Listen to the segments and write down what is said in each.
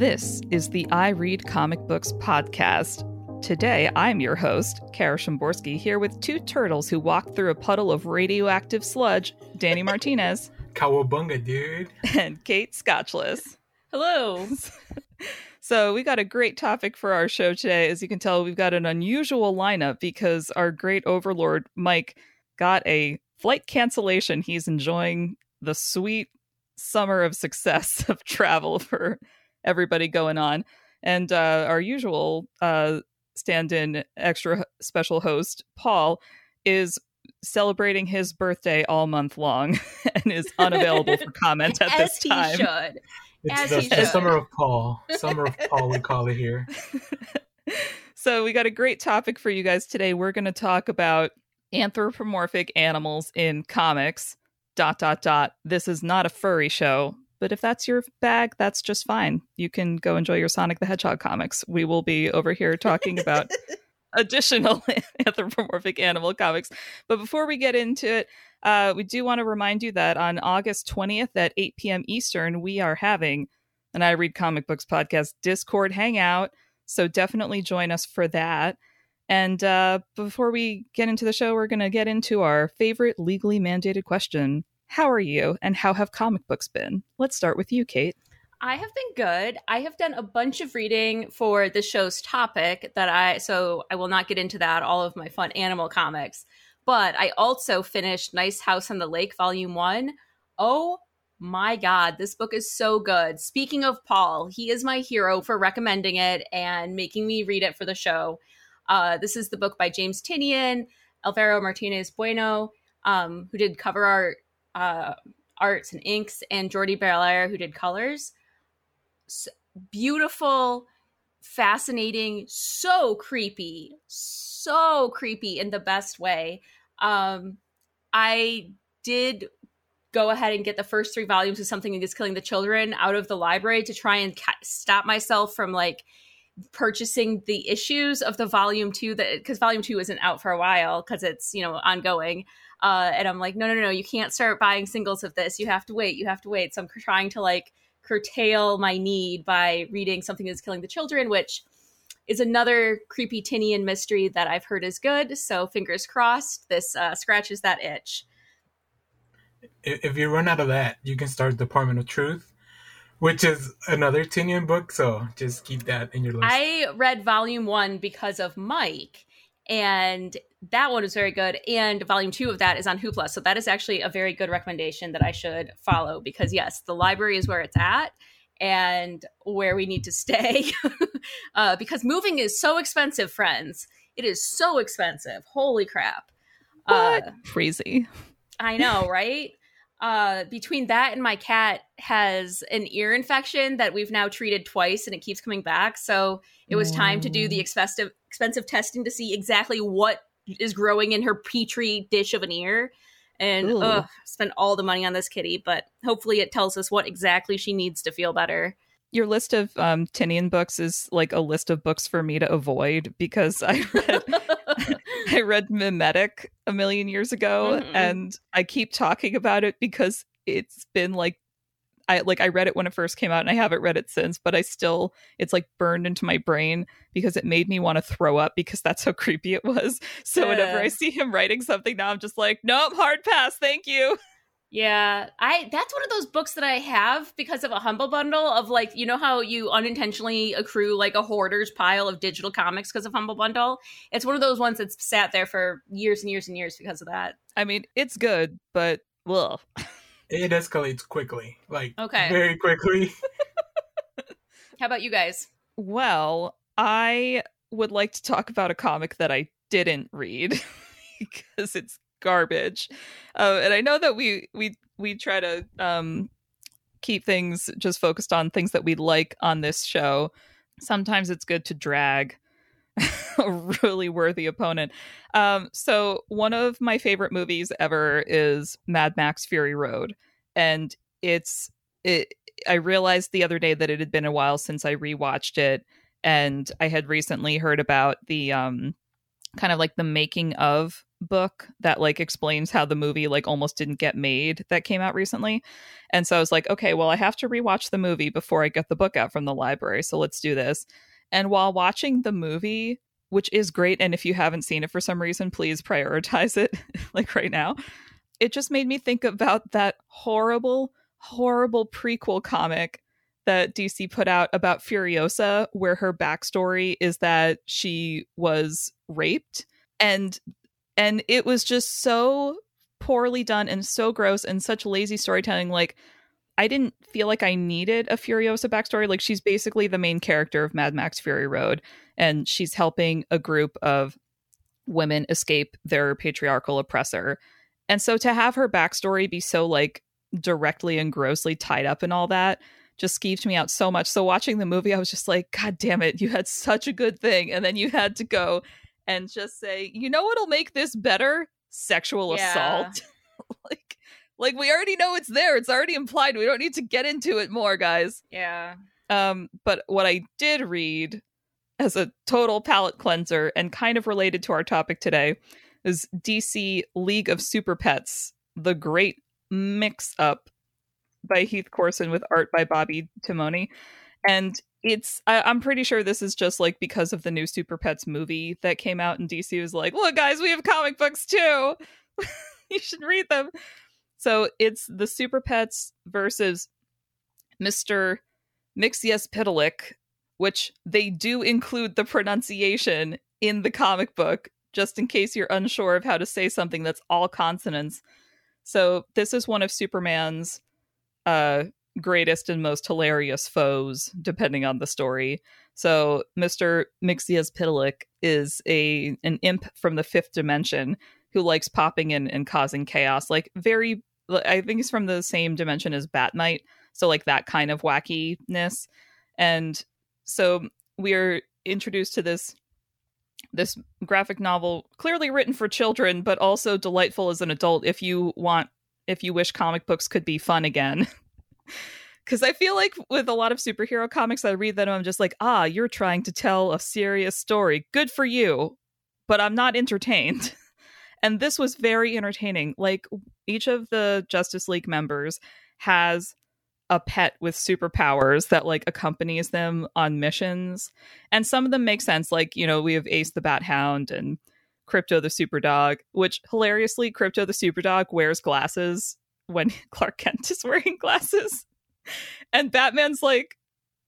This is the I Read Comic Books podcast. Today, I'm your host, Kara Szymborski, here with two turtles who walk through a puddle of radioactive sludge, Danny Martinez. Cowabunga, dude. And Kate Scotchless. Hello. so, we got a great topic for our show today. As you can tell, we've got an unusual lineup because our great overlord, Mike, got a flight cancellation. He's enjoying the sweet summer of success of travel for everybody going on. And uh, our usual uh, stand in extra special host, Paul, is celebrating his birthday all month long and is unavailable for comment at As this time. he should. It's As the, he the summer of Paul. Summer of Paul, we call it here. so we got a great topic for you guys today. We're going to talk about anthropomorphic animals in comics. Dot dot dot. This is not a furry show, but if that's your bag, that's just fine. You can go enjoy your Sonic the Hedgehog comics. We will be over here talking about additional anthropomorphic animal comics. But before we get into it, uh, we do want to remind you that on August 20th at 8 p.m. Eastern, we are having an I Read Comic Books podcast Discord hangout. So definitely join us for that. And uh, before we get into the show, we're going to get into our favorite legally mandated question How are you, and how have comic books been? Let's start with you, Kate. I have been good. I have done a bunch of reading for the show's topic that I, so I will not get into that, all of my fun animal comics. But I also finished Nice House on the Lake, Volume 1. Oh my God, this book is so good. Speaking of Paul, he is my hero for recommending it and making me read it for the show. Uh, this is the book by James Tynion, Alvaro Martinez Bueno, um, who did cover art, uh, arts and inks, and Jordie Bellaire, who did colors. S- beautiful, fascinating, so creepy, so creepy in the best way. Um, I did go ahead and get the first three volumes of Something That Is Killing the Children out of the library to try and ca- stop myself from like purchasing the issues of the volume two that because volume two isn't out for a while because it's you know ongoing uh and i'm like no no no you can't start buying singles of this you have to wait you have to wait so i'm trying to like curtail my need by reading something that's killing the children which is another creepy tynion mystery that i've heard is good so fingers crossed this uh, scratches that itch If if you run out of that, you can start Department of Truth, which is another Tynion book. So just keep that in your list. I read volume one because of Mike, and that one is very good. And volume two of that is on Hoopla. So that is actually a very good recommendation that I should follow because, yes, the library is where it's at and where we need to stay uh, because moving is so expensive, friends. It is so expensive. Holy crap. What? Uh, Crazy. I know, right? Uh, between that and my cat has an ear infection that we've now treated twice and it keeps coming back. So it was time to do the expensive expensive testing to see exactly what is growing in her petri dish of an ear. And ugh, spent all the money on this kitty, but hopefully it tells us what exactly she needs to feel better. Your list of um, Tynion books is like a list of books for me to avoid because I read I read Memetic a million years ago, Mhm. and I keep talking about it because it's been like I like I read it when it first came out, and I haven't read it since. But I still, it's like burned into my brain because it made me want to throw up because that's how creepy it was. So whenever I see him writing something now, I'm just like, nope, hard pass, thank you. Yeah, I that's one of those books that I have because of a humble bundle of like you know how you unintentionally accrue like a hoarder's pile of digital comics because of humble bundle. It's one of those ones that's sat there for years and years and years because of that. I mean, it's good, but well, it escalates quickly, like Okay. very quickly. How about you guys? Well, I would like to talk about a comic that I didn't read because it's garbage. Uh, and I know that we we we try to um, keep things just focused on things that we like on this show. Sometimes it's good to drag a really worthy opponent. Um, so one of my favorite movies ever is Mad Max Fury Road, and it's it. I realized the other day that it had been a while since I rewatched it, and I had recently heard about the um, kind of like the making of book that like explains how the movie like almost didn't get made that came out recently. And so I was like, okay, well, I have to rewatch the movie before I get the book out from the library. So let's do this. And while watching the movie, which is great, and if you haven't seen it for some reason, please prioritize it like right now. It just made me think about that horrible, horrible prequel comic that DC put out about Furiosa, where her backstory is that she was raped and and it was just so poorly done and so gross and such lazy storytelling like i didn't feel like i needed a furiosa backstory. Like she's basically the main character of mad max fury road and she's helping a group of women escape their patriarchal oppressor. And so to have her backstory be so like directly and grossly tied up in all that just skeeved me out so much. So watching the movie i was just like god damn it you had such a good thing and then you had to go and just say, you know what'll make this better? Sexual yeah. assault. like like we already know it's there. It's already implied. We don't need to get into it more, guys. Yeah. Um, but what I did read as a total palate cleanser and kind of related to our topic today is DC League of Super Pets, the great mix up by Heath Corson with art by Bobby Timony. And it's I, am pretty sure this is just like because of the new Super Pets movie that came out and DC was like, look guys, we have comic books too. you should read them. So it's the Super Pets versus Mr. Mxyzptlk, which they do include the pronunciation in the comic book, just in case you're unsure of how to say something that's all consonants. So this is one of Superman's uh greatest and most hilarious foes, depending on the story. So Mr. Mxyzptlk is a an imp from the fifth dimension who likes popping in and causing chaos. Like very I think he's from the same dimension as Bat-Mite. So like that kind of wackiness. And so we're introduced to this this graphic novel clearly written for children but also delightful as an adult if you want if you wish comic books could be fun again because I feel like with a lot of superhero comics, I read them I'm just like, ah, you're trying to tell a serious story. Good for you, but I'm not entertained. and this was very entertaining. Like each of the Justice League members has a pet with superpowers that like accompanies them on missions. And some of them make sense. Like, you know, we have Ace the Bat Hound and Krypto the Super Dog, which hilariously, Krypto the Super Dog wears glasses when Clark Kent is wearing glasses. And Batman's like,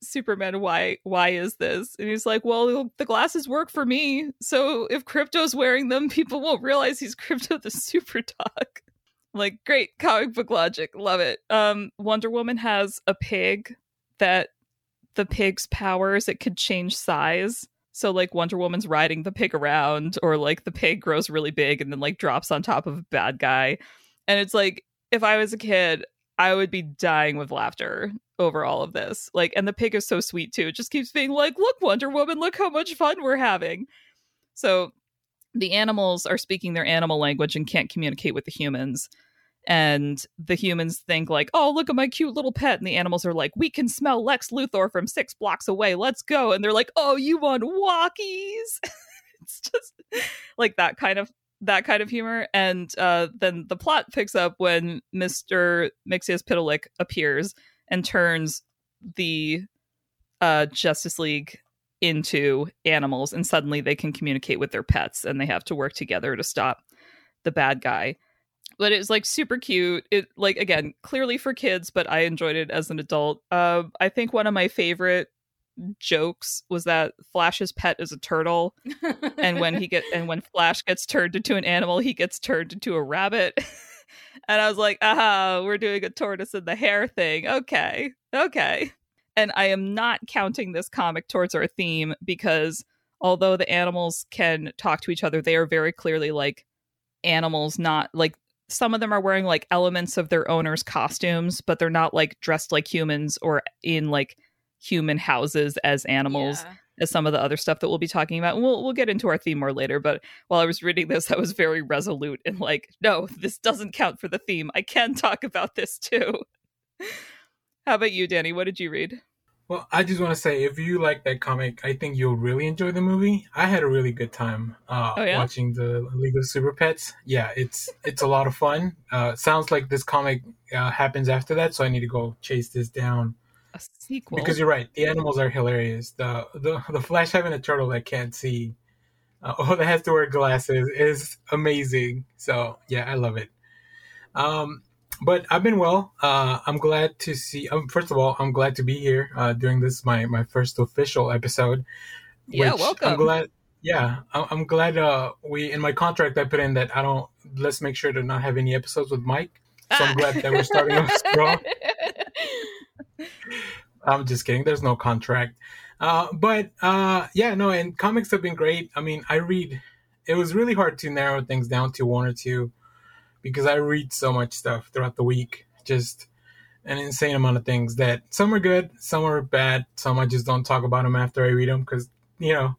Superman, why why is this? And he's like, Well, the glasses work for me. So if Krypto's wearing them, people won't realize he's Krypto the super dog. like, great comic book logic. Love it. Um, Wonder Woman has a pig that the pig's powers, it could change size. So like Wonder Woman's riding the pig around, or like the pig grows really big and then like drops on top of a bad guy. And it's like if I was a kid, I would be dying with laughter over all of this. Like, and the pig is so sweet too. It just keeps being like, look, Wonder Woman, look how much fun we're having. So the animals are speaking their animal language and can't communicate with the humans. And the humans think like, oh, look at my cute little pet. And the animals are like, we can smell Lex Luthor from six blocks away. Let's go. And they're like, oh, you want walkies? it's just like that kind of that kind of humor. And uh, then the plot picks up when Mr. Mxyzptlk appears and turns the uh, Justice League into animals, and suddenly they can communicate with their pets, and they have to work together to stop the bad guy. But it's like super cute. It like again clearly for kids, but I enjoyed it as an adult. Uh, I think one of my favorite jokes was that Flash's pet is a turtle, and when he get and when Flash gets turned into an animal, he gets turned into a rabbit. and I was like, aha, we're doing a tortoise in the hare thing. Okay, okay. And I am not counting this comic towards our theme because although the animals can talk to each other, they are very clearly like animals, not like some of them are wearing like elements of their owner's costumes, but they're not like dressed like humans or in like human houses as animals yeah. as some of the other stuff that we'll be talking about. And we'll we'll get into our theme more later. But while I was reading this, I was very resolute and like, no, this doesn't count for the theme. I can talk about this too. How about you, Danny? What did you read? Well, I just want to say, if you like that comic, I think you'll really enjoy the movie. I had a really good time uh, Oh, yeah? watching the League of Super Pets. Yeah, it's it's a lot of fun. Uh, sounds like this comic uh, happens after that, so I need to go chase this down. A sequel. Because you're right, the animals are hilarious. The the the Flash having a turtle that can't see, uh, oh, that has to wear glasses is amazing. So yeah, I love it. Um, but I've been well. Uh, I'm glad to see. Um, first of all, I'm glad to be here uh, during this my my first official episode. Yeah, welcome. I'm glad. Yeah, I'm, I'm glad. Uh, we in my contract I put in that I don't. Let's make sure to not have any episodes with Mike. So I'm glad that we're starting off strong. I'm just kidding. There's no contract. Uh, but uh, yeah, no, and comics have been great. I mean, I read. It was really hard to narrow things down to one or two because I read so much stuff throughout the week. Just an insane amount of things that some are good, some are bad, some I just don't talk about them after I read them because you know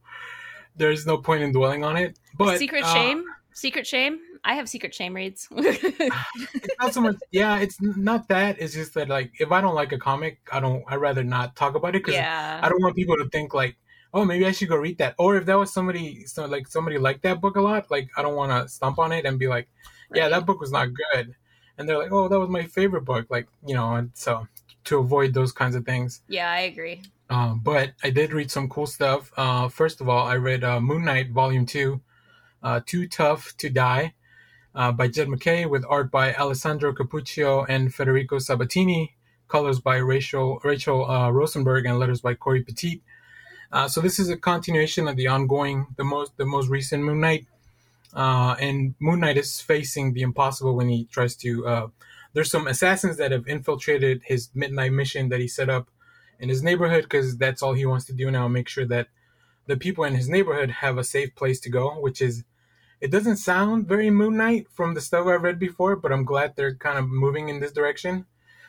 there's no point in dwelling on it. But secret uh, shame? Secret shame? I have secret shame reads. it's not so much. Yeah, it's not that. It's just that like if I don't like a comic, I don't. I rather not talk about it because yeah. I don't want people to think like, oh, maybe I should go read that. Or if that was somebody, so like somebody liked that book a lot, like I don't want to stomp on it and be like, yeah, that book was not good. And they're like, oh, that was my favorite book. Like you know, and so to avoid those kinds of things. Yeah, I agree. Um, but I did read some cool stuff. Uh, first of all, I read uh, Moon Knight Volume Two, uh, Too Tough to Die, uh, by Jed MacKay, with art by Alessandro Cappuccio and Federico Sabbatini, colors by Rachel Rachel uh, Rosenberg, and letters by Cory Petit. Uh, so this is a continuation of the ongoing, the most the most recent Moon Knight, uh, and Moon Knight is facing the impossible when he tries to. Uh, there's some assassins that have infiltrated his midnight mission that he set up in his neighborhood because that's all he wants to do now make sure that the people in his neighborhood have a safe place to go which is it doesn't sound very moon knight from the stuff i've read before but i'm glad they're kind of moving in this direction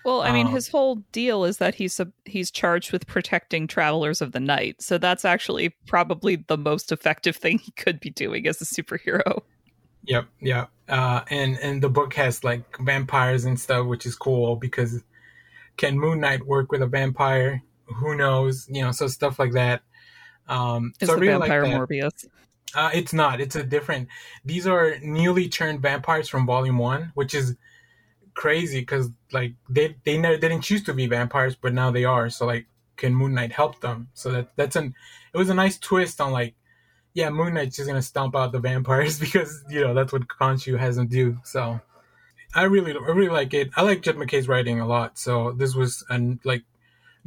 Well, I mean, Um, his whole deal is that he's he's charged with protecting travelers of the night. So that's actually probably the most effective thing he could be doing as a superhero. yep yep uh, and and the book has like vampires and stuff which is cool because can moon knight work with a vampire who knows you know so stuff like that um Is so the really like vampire that. Morbius? Uh, it's not. It's a different. These are newly turned vampires from Volume One, which is crazy because like they they never they didn't choose to be vampires, but now they are. So like, can Moon Knight help them? So that that's an. It was a nice twist on like, yeah, Moon Knight's just gonna stomp out the vampires because you know that's what Khonshu has them do. So I really I really like it. I like Jed MacKay's writing a lot. So this was an like.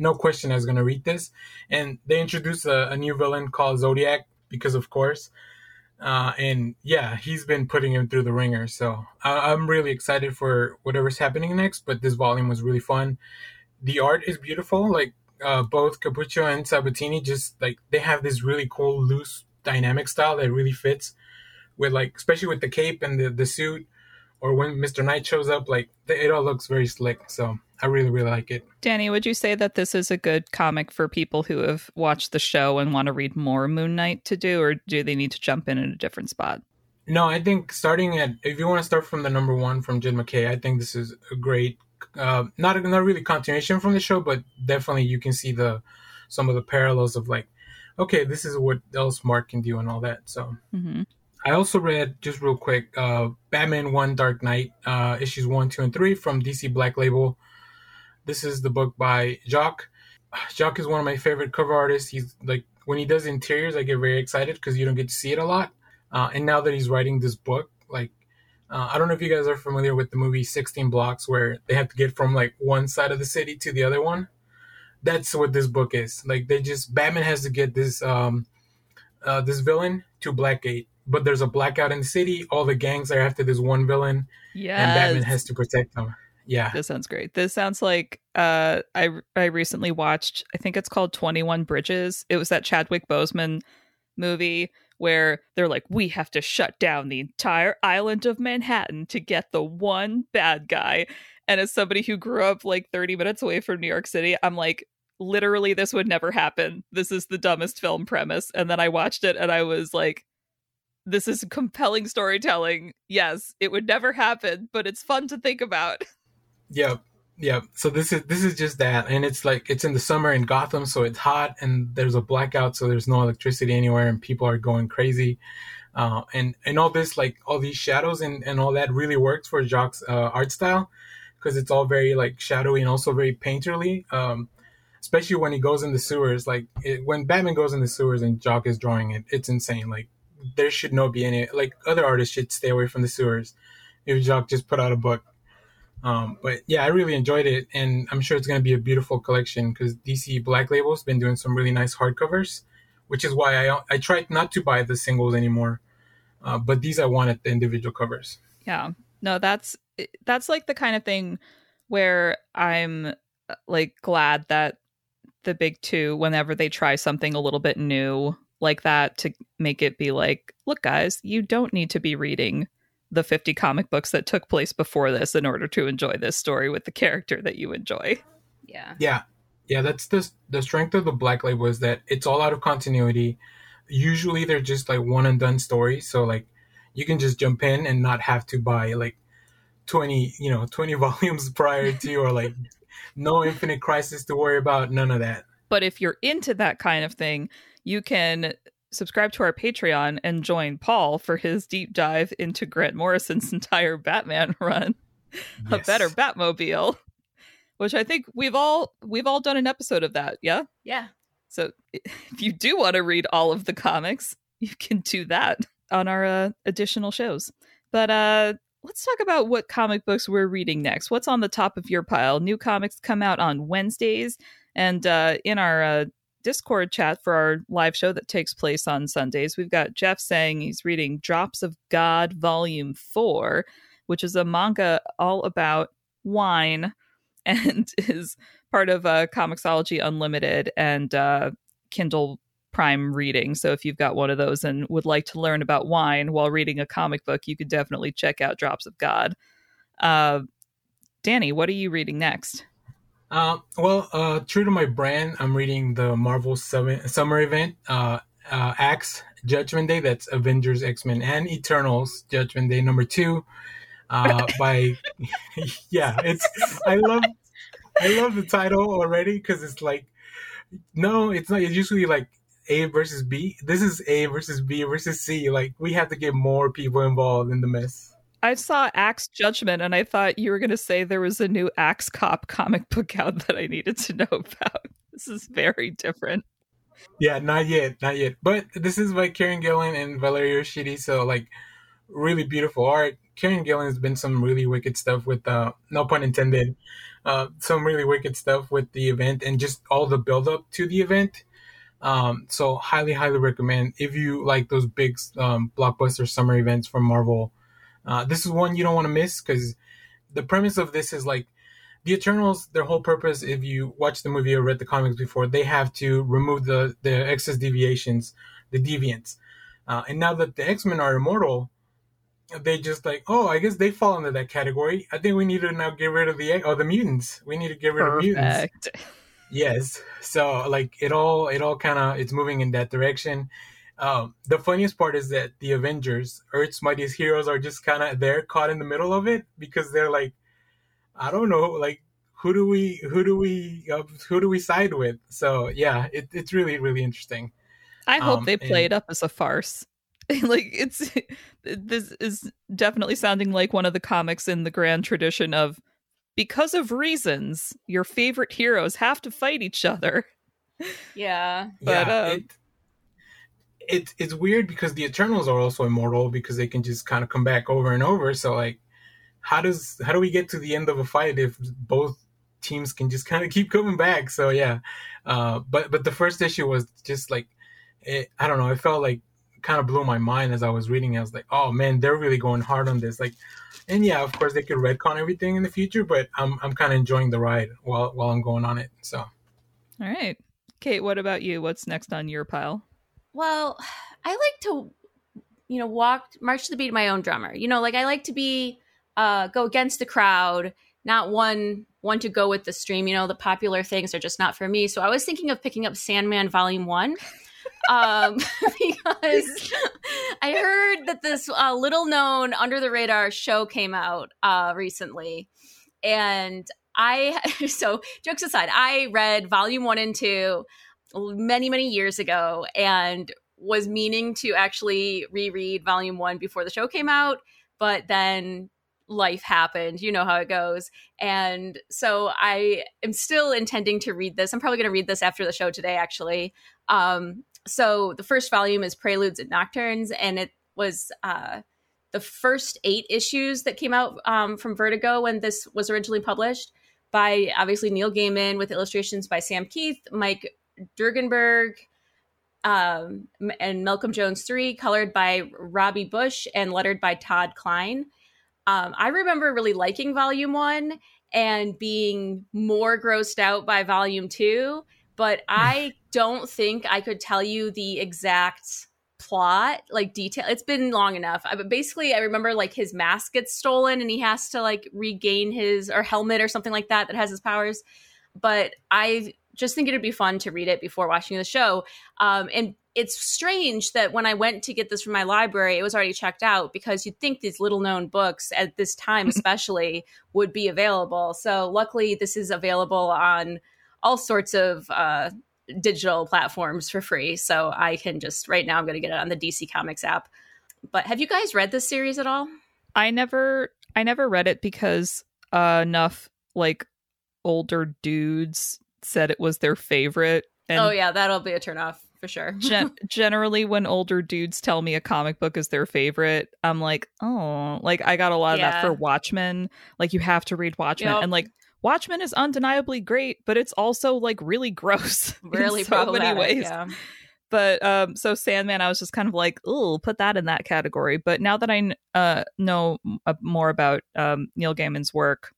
No question, I was gonna read this, and they introduced a, a new villain called Zodiac because, of course, uh, and yeah, he's been putting him through the ringer. So I, I'm really excited for whatever's happening next. But this volume was really fun. The art is beautiful. Like uh, both Cappuccio and Sabbatini, just like they have this really cool, loose, dynamic style that really fits with like, especially with the cape and the the suit, or when Mister Knight shows up. Like it all looks very slick. So I really really like it. Danny, would you say that this is a good comic for people who have watched the show and want to read more Moon Knight to do, or do they need to jump in at a different spot? No, I think starting at if you want to start from the number one from Jed MacKay, I think this is a great, uh, not not really continuation from the show, but definitely you can see the some of the parallels of like, okay, this is what else Mark can do and all that. So hmm I also read just real quick, uh, Batman One Dark Knight, uh, issues one, two, and three from DC Black Label. This is the book by Jock. Jock is one of my favorite cover artists. He's like when he does interiors, I get very excited because you don't get to see it a lot. Uh, and now that he's writing this book, like uh, I don't know if you guys are familiar with the movie Sixteen Blocks, where they have to get from like one side of the city to the other one. That's what this book is. Like they just Batman has to get this um, uh, this villain to Blackgate, but there's a blackout in the city. All the gangs are after this one villain, Yeah, and Batman has to protect them. Yeah, This sounds great. This sounds like uh, I I recently watched. I think it's called Twenty One Bridges. It was that Chadwick Boseman movie where they're like, we have to shut down the entire island of Manhattan to get the one bad guy. And as somebody who grew up like thirty minutes away from New York City, I'm like, literally, this would never happen. This is the dumbest film premise. And then I watched it, and I was like. This is compelling storytelling. Yes, it would never happen, but it's fun to think about. yeah. yeah. So this is this is just that, and it's like it's in the summer in Gotham, so it's hot, and there's a blackout, so there's no electricity anywhere, and people are going crazy. Uh, and and all this like all these shadows and, and all that really works for Jock's uh, art style because it's all very like shadowy and also very painterly. Um, especially when he goes in the sewers, like it, when Batman goes in the sewers and Jock is drawing it, it's insane. Like there should not be any like other artists should stay away from the sewers if Jock just put out a book. Um, but yeah, I really enjoyed it, and I'm sure it's going to be a beautiful collection because DC Black Label's been doing some really nice hardcovers, which is why I I tried not to buy the singles anymore, uh, but these I wanted the individual covers. Yeah, no, that's that's like the kind of thing where I'm like glad that the big two, whenever they try something a little bit new like that, to make it be like, look, guys, you don't need to be reading the 50 comic books that took place before this in order to enjoy this story with the character that you enjoy. Yeah. Yeah. Yeah, that's the the strength of the Black Label is that it's all out of continuity. Usually they're just like one and done stories, so like you can just jump in and not have to buy like 20, you know, 20 volumes prior to or like no Infinite Crisis to worry about, none of that. But if you're into that kind of thing, you can subscribe to our Patreon and join Paul for his deep dive into Grant Morrison's entire Batman run, yes. a better Batmobile, which I think we've all we've all done an episode of that. Yeah, yeah. So if you do want to read all of the comics, you can do that on our uh, additional shows. But uh, let's talk about what comic books we're reading next. What's on the top of your pile? New comics come out on Wednesdays, and uh, in our uh, Discord chat for our live show that takes place on Sundays, we've got Jeff saying he's reading Drops of God Volume 4, which is a manga all about wine and is part of uh, Comixology Unlimited and uh, Kindle Prime reading. So if you've got one of those and would like to learn about wine while reading a comic book, you could definitely check out Drops of God. Uh, Danny, what are you reading next? Uh, well, uh, true to my brand, I'm reading the Marvel summer event, uh, uh, Axe Judgment Day. That's Avengers, X Men, and Eternals Judgment Day number two. Uh, by yeah, it's I love I love the title already because it's like no, it's not. It's usually like A versus B. This is A versus B versus C. Like we have to get more people involved in the mess. I saw Axe Judgment and I thought you were going to say there was a new Axe Cop comic book out that I needed to know about. This is very different. Yeah, not yet, not yet. But this is by Kieron Gillen and Valerio Schiti, so like really beautiful art. Kieron Gillen has been some really wicked stuff with uh no pun intended. Uh some really wicked stuff with the event and just all the build up to the event. Um so highly highly recommend if you like those big um blockbuster summer events from Marvel uh, this is one you don't want to miss because the premise of this is like the Eternals. Their whole purpose, if you watch the movie or read the comics before, they have to remove the the excess deviations, the deviants. Uh, and now that the X Men are immortal, they just like, oh, I guess they fall into that category. I think we need to now get rid of the oh the mutants. We need to get rid Perfect. of mutants. Yes. So like it all it all kind of it's moving in that direction. Um, the funniest part is that the Avengers, Earth's mightiest heroes, are just kind of there, caught in the middle of it because they're like, I don't know, like who do we, who do we, uh, who do we side with? So yeah, it, it's really, really interesting. I hope um, they play and, it up as a farce. like it's this is definitely sounding like one of the comics in the grand tradition of because of reasons your favorite heroes have to fight each other. Yeah, but yeah, um, it, it's it's weird because the Eternals are also immortal because they can just kind of come back over and over. So like, how does how do we get to the end of a fight if both teams can just kind of keep coming back? So yeah, uh, but but the first issue was just like, it, I don't know, it felt like kind of blew my mind as I was reading. I was like, oh man, they're really going hard on this. Like, and yeah, of course they could retcon everything in the future, but I'm I'm kind of enjoying the ride while while I'm going on it. So, all right, Kate, what about you? What's next on your pile? Well, I like to, you know, walk, march to the beat of my own drummer. You know, like I like to be, uh, go against the crowd, not one one to go with the stream. You know, the popular things are just not for me. So I was thinking of picking up Sandman Volume One. um, because I heard that this uh, little known under the radar show came out uh, recently, and I so jokes aside, I read volume one and two many many years ago and was meaning to actually reread volume one before the show came out, but then life happened. You know how it goes. And so I am still intending to read this. I'm probably going to read this after the show today, actually. Um, so the first volume is Preludes and Nocturnes, and it was uh, the first eight issues that came out um, from Vertigo when this was originally published by obviously Neil Gaiman with illustrations by Sam Kieth, Mike Dringenberg, um, and Malcolm Jones 3, colored by Robbie Busch and lettered by Todd Klein. Um, I remember really liking volume one and being more grossed out by volume two, but I don't think I could tell you the exact plot like detail it's been long enough but basically i remember like his mask gets stolen and he has to like regain his or helmet or something like that that has his powers but i just think it'd be fun to read it before watching the show um, and it's strange that when i went to get this from my library it was already checked out because you'd think these little known books at this time especially would be available so luckily this is available on all sorts of uh, digital platforms for free. So I can just right now I'm going to get it on the DC Comics app. But have you guys read this series at all? I never I never read it because uh, enough like older dudes said it was their favorite. And oh yeah, that'll be a turnoff for sure. gen- generally, when older dudes tell me a comic book is their favorite, I'm like, oh, like I got a lot of yeah. that for Watchmen. Like you have to read Watchmen, yep. and like Watchmen is undeniably great, but it's also like really gross. Really so many ways. Yeah. But um, so Sandman, I was just kind of like, oh, put that in that category. But now that I uh, know uh, more about um, Neil Gaiman's work,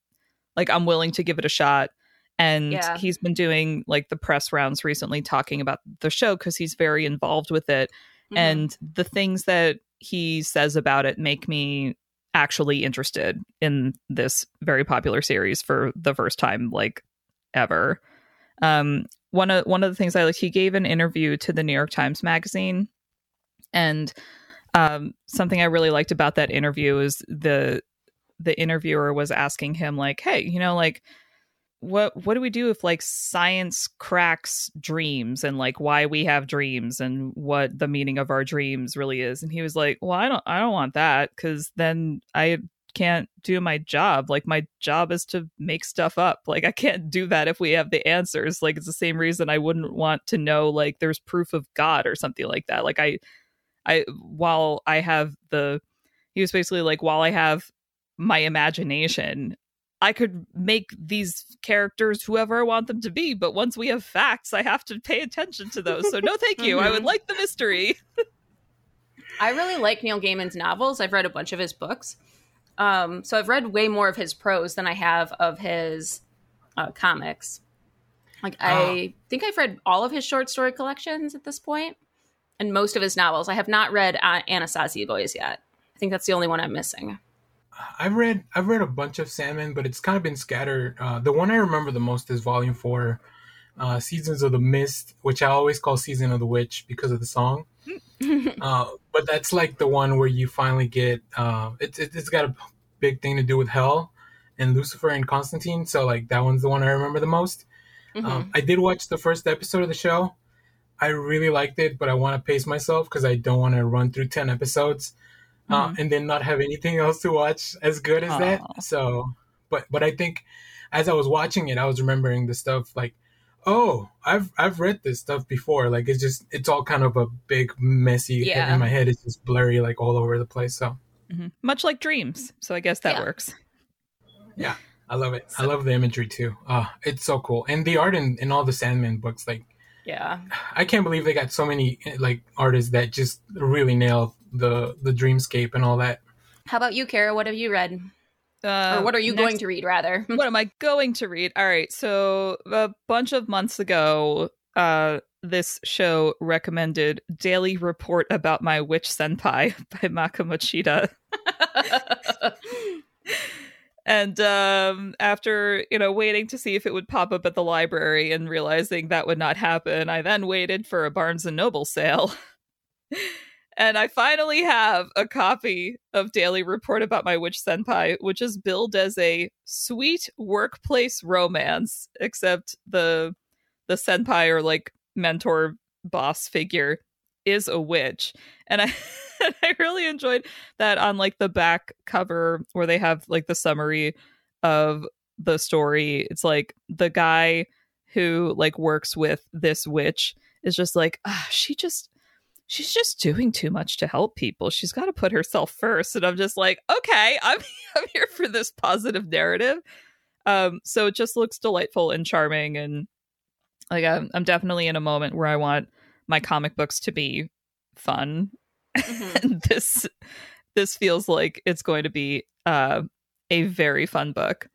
like I'm willing to give it a shot. And yeah. he's been doing like the press rounds recently talking about the show because he's very involved with it. Mm-hmm. And the things that he says about it make me actually interested in this very popular series for the first time like ever. Um, one of one of the things I like, he gave an interview to the New York Times Magazine, and um, something I really liked about that interview is the the interviewer was asking him like, "Hey, you know, like what what do we do if like science cracks dreams and like why we have dreams and what the meaning of our dreams really is? And he was like well i don't i don't want that because then i can't do my job. Like my job is to make stuff up. Like i can't do that if we have the answers. Like it's the same reason i wouldn't want to know like there's proof of god or something like that. Like i i while i have the he was basically like while i have my imagination I could make these characters whoever I want them to be, but once we have facts, I have to pay attention to those. So no thank you. mm-hmm. I would mm-hmm. like the mystery. I really like Neil Gaiman's novels. I've read a bunch of his books. Um, so I've read way more of his prose than I have of his uh, comics. Like I think I've read all of his short story collections at this point, and most of his novels. I have not read uh, Anansi Boys yet. I think that's the only one I'm missing. I've read I've read a bunch of Sandman, but it's kind of been scattered. Uh, the one I remember the most is Volume Four, uh, Seasons of the Mist, which I always call Season of the Witch because of the song. uh, but that's like the one where you finally get uh, it's it's got a big thing to do with hell and Lucifer and Constantine. So like that one's the one I remember the most. Mm-hmm. Um, I did watch the first episode of the show. I really liked it, but I want to pace myself because I don't want to run through ten episodes uh, mm-hmm. and then not have anything else to watch as good as Aww. that. So, but but I think as I was watching it, I was remembering the stuff like, oh, I've I've read this stuff before. Like it's just it's all kind of a big messy yeah. in my head. It's just blurry like all over the place. So mm-hmm. much like dreams. So I guess that yeah. works. Yeah, I love it. So- I love the imagery too. Uh, it's so cool, and the art in, in all the Sandman books, like yeah i can't believe they got so many like artists that just really nail the the dreamscape and all that. How about you kara? What have you read? Uh, or what are you next, going to read rather? What am i going to read? All right so a bunch of months ago uh this show recommended daily report about my witch senpai by maka mochida and um, after you know waiting to see if it would pop up at the library and realizing that would not happen i then waited for a barnes and noble sale and I finally have a copy of Daily Report about my witch senpai, which is billed as a sweet workplace romance, except the the senpai or like mentor boss figure is a witch. And I I really enjoyed that on like the back cover where they have like the summary of the story. It's like the guy who like works with this witch is just like, ah, she just she's just doing too much to help people. She's got to put herself first. And I'm just like, okay, I'm I'm here for this positive narrative. Um, so it just looks delightful and charming, and like I'm, I'm definitely in a moment where I want my comic books to be fun. Mm-hmm. this this feels like it's going to be uh, a very fun book.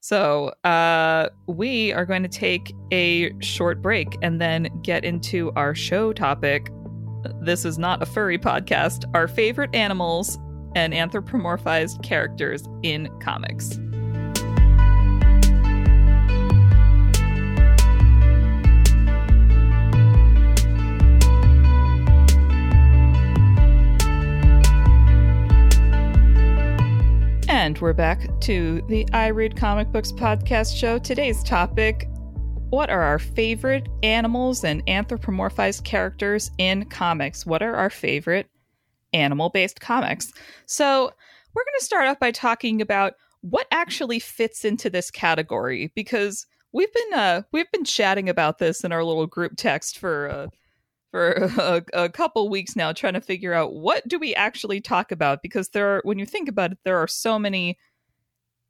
So, uh, we are going to take a short break and then get into our show topic. This is not a furry podcast, our favorite animals and anthropomorphized characters in comics. And we're back to the I Read Comic Books podcast show. Today's topic What are our favorite animals and anthropomorphized characters in comics? What are our favorite animal based comics? So, we're going to start off by talking about what actually fits into this category because we've been uh, we've been chatting about this in our little group text for uh, for a, a, couple weeks now trying to figure out what do we actually talk about because there are when you think about it there are so many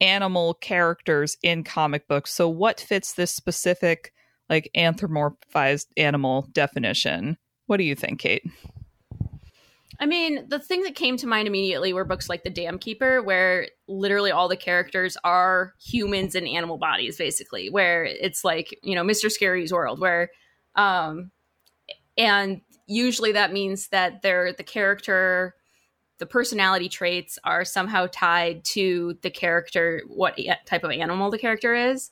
animal characters in comic books so what fits this specific like anthropomorphized animal definition what do you think kate I mean, the thing that came to mind immediately were books like The Dam Keeper, where literally all the characters are humans in animal bodies, basically, where it's like, you know, Mr. Scarry's world, where um, and usually that means that they're the character the personality traits are somehow tied to the character what type of animal the character is.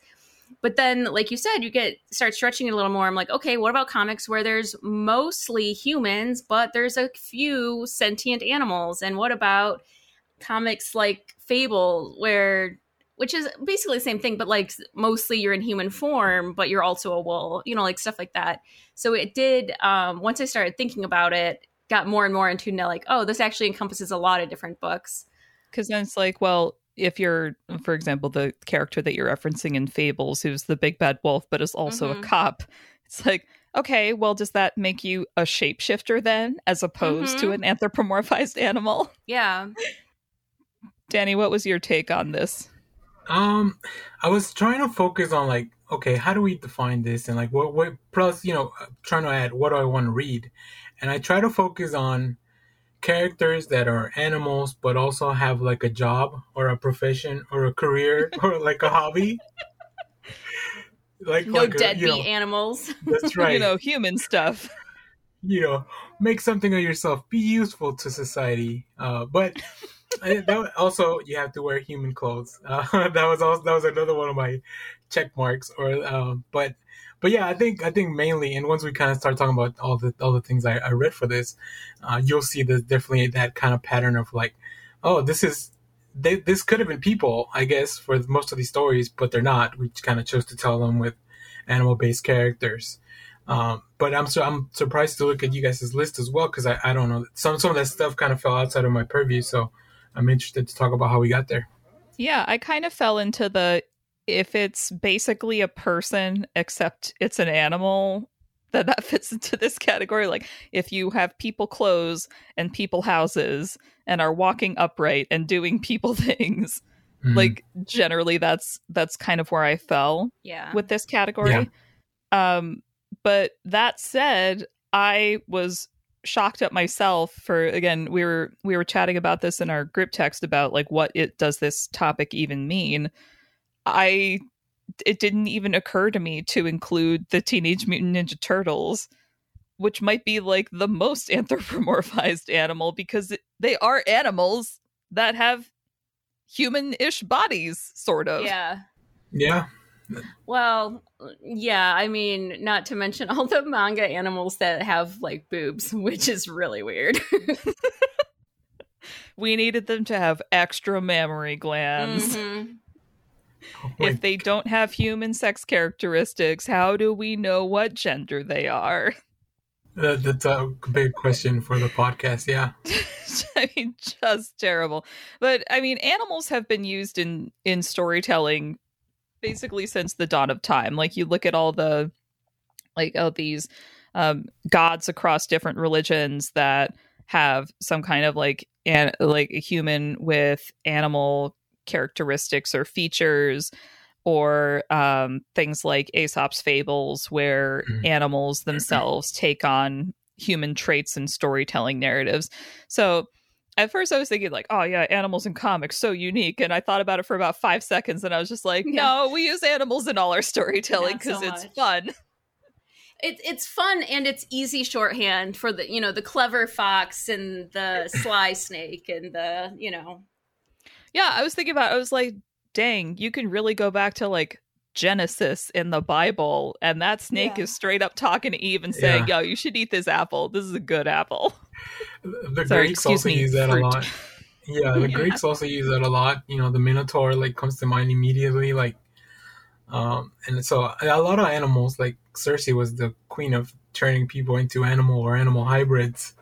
But then like you said you get start stretching it a little more. I'm like okay what about comics where there's mostly humans but there's a few sentient animals? And what about comics like fable where which is basically the same thing, but like mostly you're in human form, but you're also a wolf, you know, like stuff like that. So it did, um, once I started thinking about it, got more and more into now like, oh, this actually encompasses a lot of different books. Because then it's like, well, if you're, for example, the character that you're referencing in Fables, who's the big bad wolf, but is also mm-hmm. a cop, it's like, okay, well, does that make you a shapeshifter then, as opposed mm-hmm. to an anthropomorphized animal? Yeah. Danny, what was your take on this? Um, I was trying to focus on like, okay, how do we define this, and like, what, what plus, you know, trying to add what do I want to read, and I try to focus on characters that are animals, but also have like a job or a profession or a career or like a hobby. Like no like deadbeat you know, animals. That's right. you know, human stuff. You know, make something of yourself. Be useful to society. Uh, but that also you have to wear human clothes. Uh, that was also that was another one of my check marks. Or um, but but yeah, I think I think mainly, and once we kind of start talking about all the all the things I, I read for this, uh, you'll see there's definitely that kind of pattern of like, oh, this is they, this could have been people, I guess, for most of these stories, but they're not. We kind of chose to tell them with animal based characters. Um, but I'm so I'm surprised to look at you guys' list as well because I, I don't know some some of that stuff kind of fell outside of my purview. So I'm interested to talk about how we got there. Yeah, I kind of fell into the if it's basically a person except it's an animal that that fits into this category like if you have people clothes and people houses and are walking upright and doing people things mm-hmm. like generally that's that's kind of where i fell yeah with this category yeah. um but that said i was shocked at myself for again we were we were chatting about this in our group text about like what it does this topic even mean i it didn't even occur to me to include the teenage mutant ninja turtles which might be like the most anthropomorphized animal because it, they are animals that have human-ish bodies sort of yeah yeah Well, yeah, I mean, not to mention all the manga animals that have like boobs, which is really weird. we needed them to have extra mammary glands. Mhm. Oh If they don't have human sex characteristics, how do we know what gender they are? That, that's a big question for the podcast. Yeah. I mean, just terrible. But I mean, animals have been used in in storytelling basically since the dawn of time. Like you look at all the like oh these um, gods across different religions that have some kind of like an like a human with animal characteristics or features or um, things like Aesop's fables, where Mhm. animals themselves take on human traits and storytelling narratives. So at first I was thinking like, oh yeah, animals in comics so unique, and I thought about it for about five seconds, and I was just like, Yeah. no, we use animals in all our storytelling Not so because it's much. fun. It, it's fun and it's easy shorthand for the you know the clever fox and the sly snake and the you know Yeah, I was thinking about. I was like, dang, you can really go back to like Genesis in the Bible, and that snake Yeah. is straight up talking to Eve and saying, "Yo, you should eat this apple. This is a good apple." The Sorry, Greeks excuse also me, use that fruit. a lot. Yeah, the Yeah. Greeks also use that a lot. You know, the Minotaur like comes to mind immediately. Like, um, and so a lot of animals, like Circe, was the queen of turning people into animal or animal hybrids.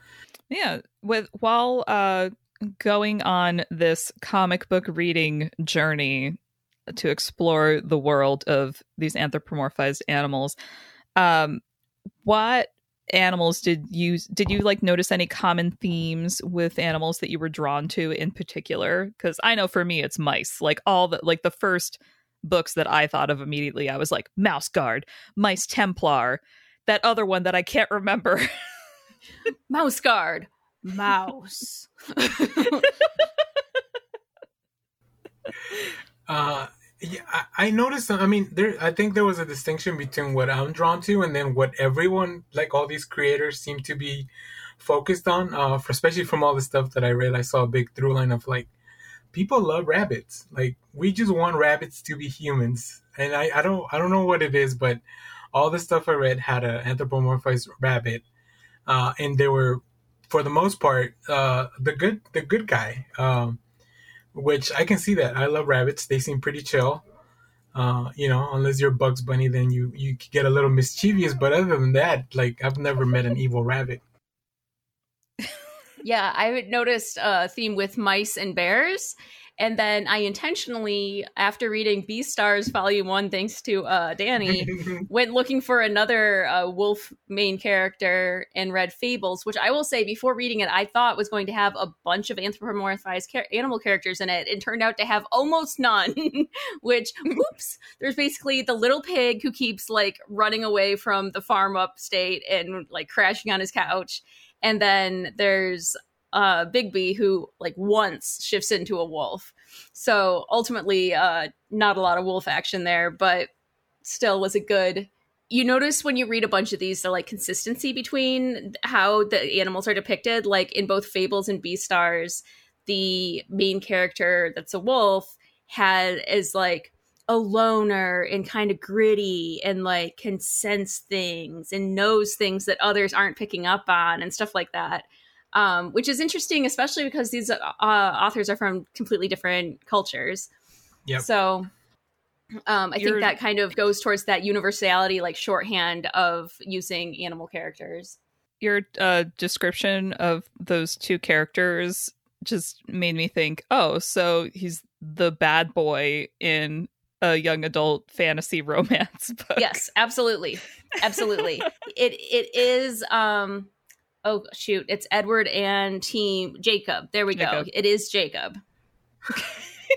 Yeah, with while uh going on this comic book reading journey to explore the world of these anthropomorphized animals, um what animals did you did you like notice any common themes with animals that you were drawn to in particular? Because i know for me it's mice. Like all the like the first books that i thought of immediately i was like mouse guard mice templar that other one that i can't remember. Mouse guard mouse Uh, yeah, I, I noticed. I mean, there. I think there was a distinction between what I'm drawn to and then what everyone, like all these creators, seem to be focused on. Uh, for, especially from all the stuff that I read, I saw a big through line of like people love rabbits. Like we just want rabbits to be humans, and I, I don't I don't know what it is, but all the stuff I read had an anthropomorphized rabbit, uh, and they were, for the most part, uh, the good the good guy. Um, which I can see that. I love rabbits. They seem pretty chill. Uh, you know, unless you're Bugs Bunny, then you you get a little mischievous. But other than that, like I've never met an evil rabbit. Yeah, I had noticed a theme with mice and bears. And then I intentionally, after reading Beastars Volume 1, thanks to uh, Danny, went looking for another uh, wolf main character and read Fables, which I will say before reading it, I thought was going to have a bunch of anthropomorphized animal characters in it, and turned out to have almost none. which, oops, there's basically the little pig who keeps like running away from the farm upstate and like crashing on his couch, and then there's uh Bigby who like once shifts into a wolf. So ultimately uh not a lot of wolf action there, but still was a good you notice when you read a bunch of these the like consistency between how the animals are depicted like in both fables and beastars the main character that's a wolf had is like a loner and kind of gritty and like can sense things and knows things that others aren't picking up on and stuff like that um, which is interesting especially because these uh, authors are from completely different cultures Yep. so um, I You're- think that kind of goes towards that universality, like shorthand of using animal characters. your uh, description of those two characters just made me think, oh, so he's the bad boy in a young adult fantasy romance book. Yes, absolutely, absolutely. it it is. Um, oh shoot, it's Edward and Team Jacob. There we Jacob. go. It is Jacob.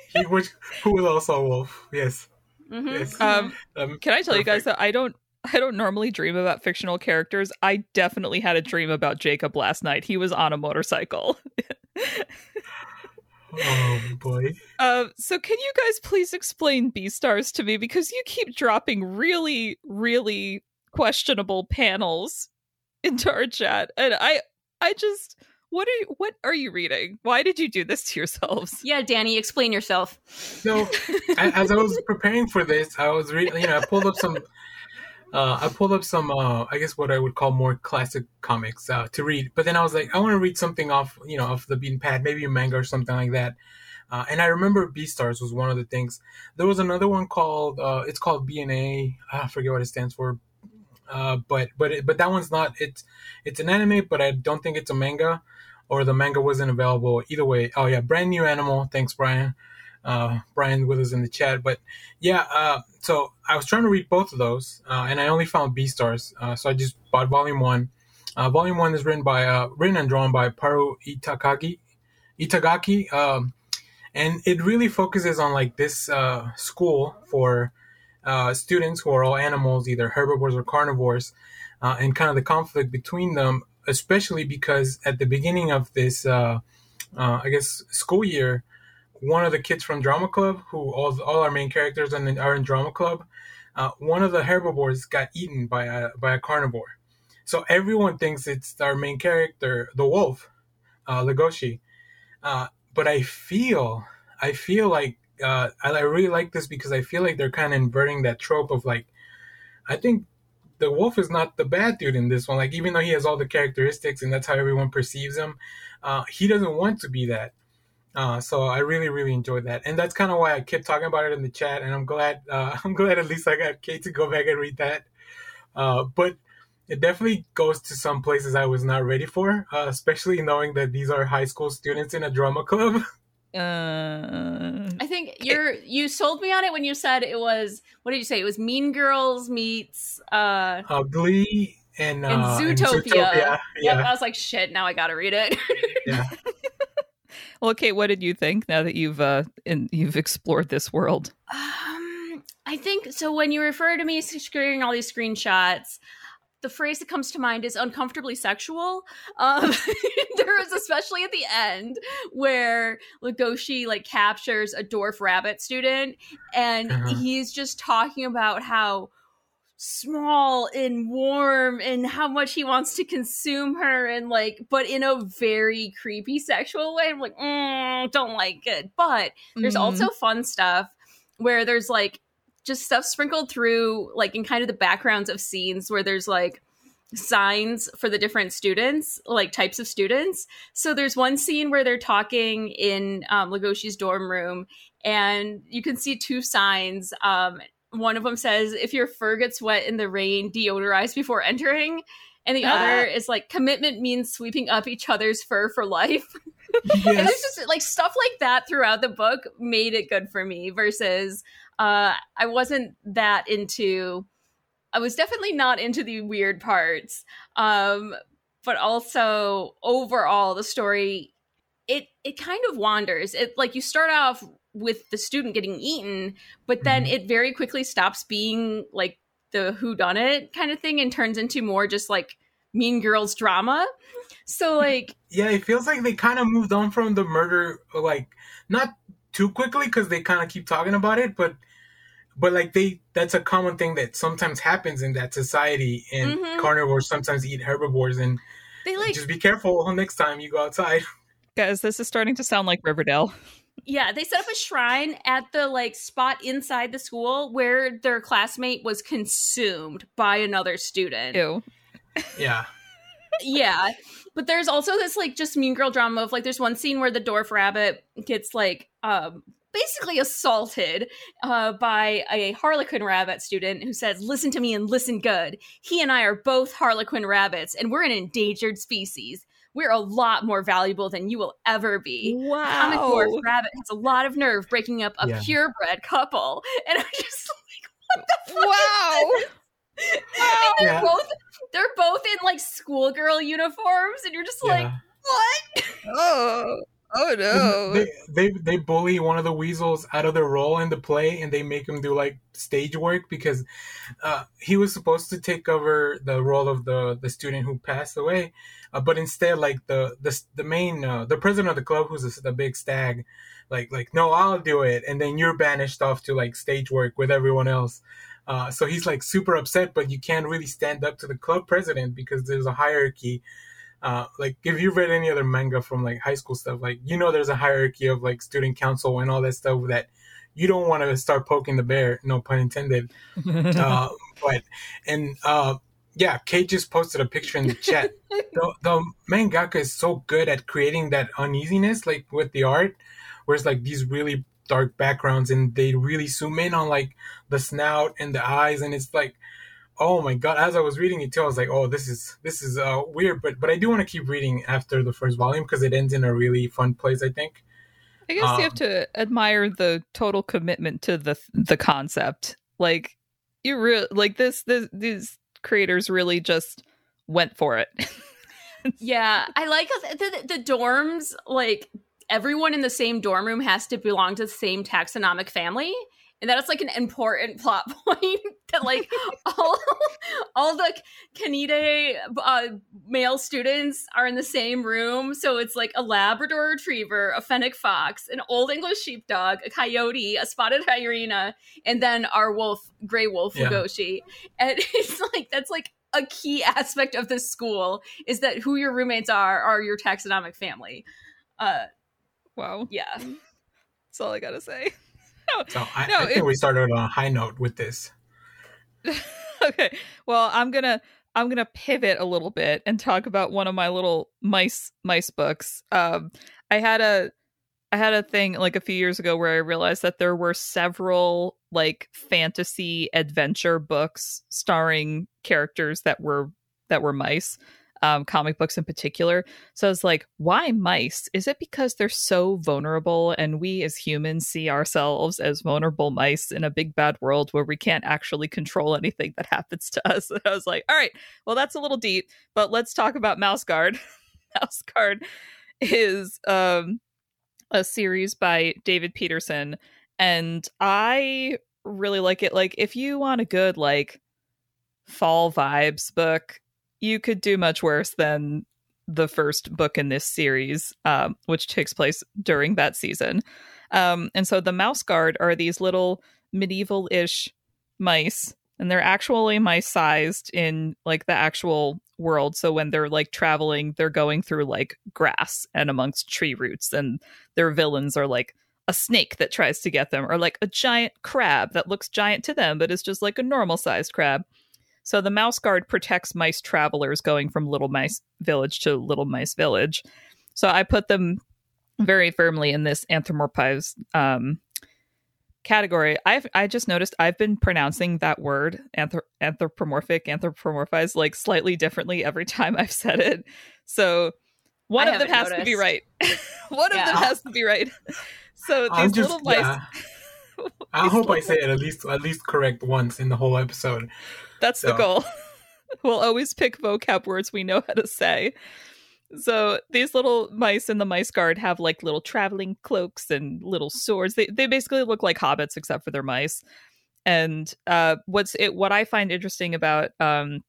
He- which who was also a wolf? Yes. Mhm, Yes. Um, Um, can I tell you guys that I don't I don't normally dream about fictional characters. I definitely had a dream about Jacob last night. He was on a motorcycle. oh boy. Uh, so can you guys please explain Beastars to me because you keep dropping really, really questionable panels into our chat, and I, I just What are you what are you reading? Why did you do this to yourselves? Yeah, Danny, explain yourself. So, as I was preparing for this, I was reading. You know, I pulled up some. Uh, I pulled up some, uh, I guess, what I would call more classic comics uh, to read. But then I was like, I want to read something off, you know, off the beaten path, maybe a manga or something like that. Uh, and I remember Beastars was one of the things. There was another one called, uh, it's called BNA. I forget what it stands for. Uh, but but it, but that one's not. It's it's an anime, but I don't think it's a manga or the manga wasn't available. Either way, oh yeah, brand new animal. Thanks, Brian. Uh, Brian with us in the chat. But yeah, uh, so I was trying to read both of those, uh, and I only found Beastars. Uh, so I just bought volume one. Uh, volume one is written by written and drawn by Paru Itakagi. Itagaki, um, and it really focuses on like this school for students who are all animals, either herbivores or carnivores, and kind of the conflict between them especially because at the beginning of this, uh, uh, I guess, school year, one of the kids from drama club, who all, all our main characters are in, are in drama club, uh, one of the herbivores got eaten by a by a carnivore. So everyone thinks it's our main character, the wolf, uh, Legoshi. Uh, but I feel, I feel like uh, I, I really like this because I feel like they're kind of inverting that trope of like, I think the wolf is not the bad dude in this one. Like even though he has all the characteristics and that's how everyone perceives him, uh, he doesn't want to be that. Uh, so I really, really enjoyed that, and that's kind of why I kept talking about it in the chat. And I'm glad, uh, I'm glad at least I got Kate to go back and read that. Uh, but it definitely goes to some places I was not ready for, uh, especially knowing that these are high school students in a drama club. Uh, I think you're you sold me on it when you said it was what did you say? It was Mean Girls meets uh, uh Glee and, uh, and Zootopia. And Zootopia. Yeah. Yep, I was like, shit. Now I got to read it. yeah. well, Kate, what did you think now that you've uh in, you've explored this world? Um, I think so. When you refer to me screening all these screenshots, the phrase that comes to mind is uncomfortably sexual. Um, there was especially at the end where Legoshi like captures a dwarf rabbit student, and uh-huh. he's just talking about how small and warm and how much he wants to consume her and like but in a very creepy sexual way i'm like mm, don't like it but there's mm-hmm. also fun stuff where there's like just stuff sprinkled through like in kind of the backgrounds of scenes where there's like signs for the different students like types of students. So there's one scene where they're talking in um, legoshi's dorm room and you can see two signs um, one of them says if your fur gets wet in the rain deodorize before entering and the other is like commitment means sweeping up each other's fur for life. Yes. and it's just like stuff like that throughout the book made it good for me versus uh, I wasn't that into. I was definitely not into the weird parts, um, but also overall the story it it kind of wanders. It like you start off with the student getting eaten, but then mm-hmm. it very quickly stops being like the who done it kind of thing and turns into more just like mean girls drama. So like yeah, it feels like they kind of moved on from the murder like not too quickly because they kind of keep talking about it, but but like they that's a common thing that sometimes happens in that society and mm-hmm. carnivores sometimes eat herbivores and they like just be careful next time you go outside. Guys this is starting to sound like riverdale. Yeah they set up a shrine at the like spot inside the school where their classmate was consumed by another student. Ew. yeah. Yeah but there's also this like just mean girl drama of like there's one scene where the dwarf rabbit gets like um basically assaulted uh, by a Harlequin rabbit student who says, Listen to me and listen good. He and I are both Harlequin rabbits, and we're an endangered species. We're a lot more valuable than you will ever be. Wow. Comic Dwarf Rabbit has a lot of nerve breaking up a yeah. purebred couple. And I'm just like, what the fuck? Wow. They're yeah. both they're both in like schoolgirl uniforms, and you're just yeah. like, what? Oh. Oh no! They, they they bully one of the weasels out of their role in the play, and they make him do like stage work because uh, he was supposed to take over the role of the the student who passed away, uh, but instead, like the the the main uh, the president of the club, who's a, the big stag, like like no, I'll do it, and then you're banished off to like stage work with everyone else. Uh, so he's like super upset, but you can't really stand up to the club president because there's a hierarchy uh, like if you've read any other manga from like high school stuff, like you know there's a hierarchy of like student council and all that stuff that you don't want to start poking the bear, no pun intended. uh, but and uh, yeah, Kate just posted a picture in the chat. the, the mangaka is so good at creating that uneasiness, like with the art, where it's like these really dark backgrounds and they really zoom in on like the snout and the eyes, and it's like, oh my god! As I was reading it too, I was like, oh, this is this is uh, weird, but but I do want to keep reading after the first volume because it ends in a really fun place. I think. I guess um, you have um, to admire the total commitment to the the concept. Like you really like this this these creators really just went for it. yeah, I like the, the dorms like everyone in the same dorm room has to belong to the same taxonomic family and that is like an important plot point that like all all the Kanide uh, male students are in the same room. So it's like a Labrador Retriever, a Fennec Fox, an Old English Sheepdog, a Coyote, a Spotted Hyena, and then our wolf, Gray Wolf yeah. Legoshi. And it's like that's like a key aspect of this school is that who your roommates are are your taxonomic family. Uh, wow. Yeah. That's all I gotta say. so I, no, I think we started on a high note with this. okay. Well, I'm gonna I'm gonna pivot a little bit and talk about one of my little mice mice books. Um, I had a I had a thing like a few years ago where I realized that there were several like fantasy adventure books starring characters that were that were mice um, comic books in particular. So I was like, why mice? Is it because they're so vulnerable and we as humans see ourselves as vulnerable mice in a big bad world where we can't actually control anything that happens to us? And I was like, all right, well, that's a little deep, but let's talk about Mouse Guard. Mouse Guard is um, a series by David Petersen. And I really like it. Like, if you want a good, like, fall vibes book, you could do much worse than the first book in this series, um, which takes place during that season. Um, and so the mouse guard are these little medieval ish mice, and they're actually mice sized in like the actual world. So when they're like traveling, they're going through like grass and amongst tree roots, and their villains are like a snake that tries to get them, or like a giant crab that looks giant to them, but is just like a normal sized crab. So the mouse guard protects mice travelers going from Little Mice Village to Little Mice Village. So I put them very firmly in this anthropomorphized um, category. I've I just noticed I've been pronouncing that word anthrop- anthropomorphic, anthropomorphized like slightly differently every time I've said it. So one I of them has noticed. to be right. one yeah. of them has to be right. So these just, little mice. Yeah. I hope I say it at least at least correct once in the whole episode. That's so. the goal. we'll always pick vocab words we know how to say. So these little mice in the mice guard have like little traveling cloaks and little swords. They they basically look like hobbits except for their mice. And uh, what's it? What I find interesting about um,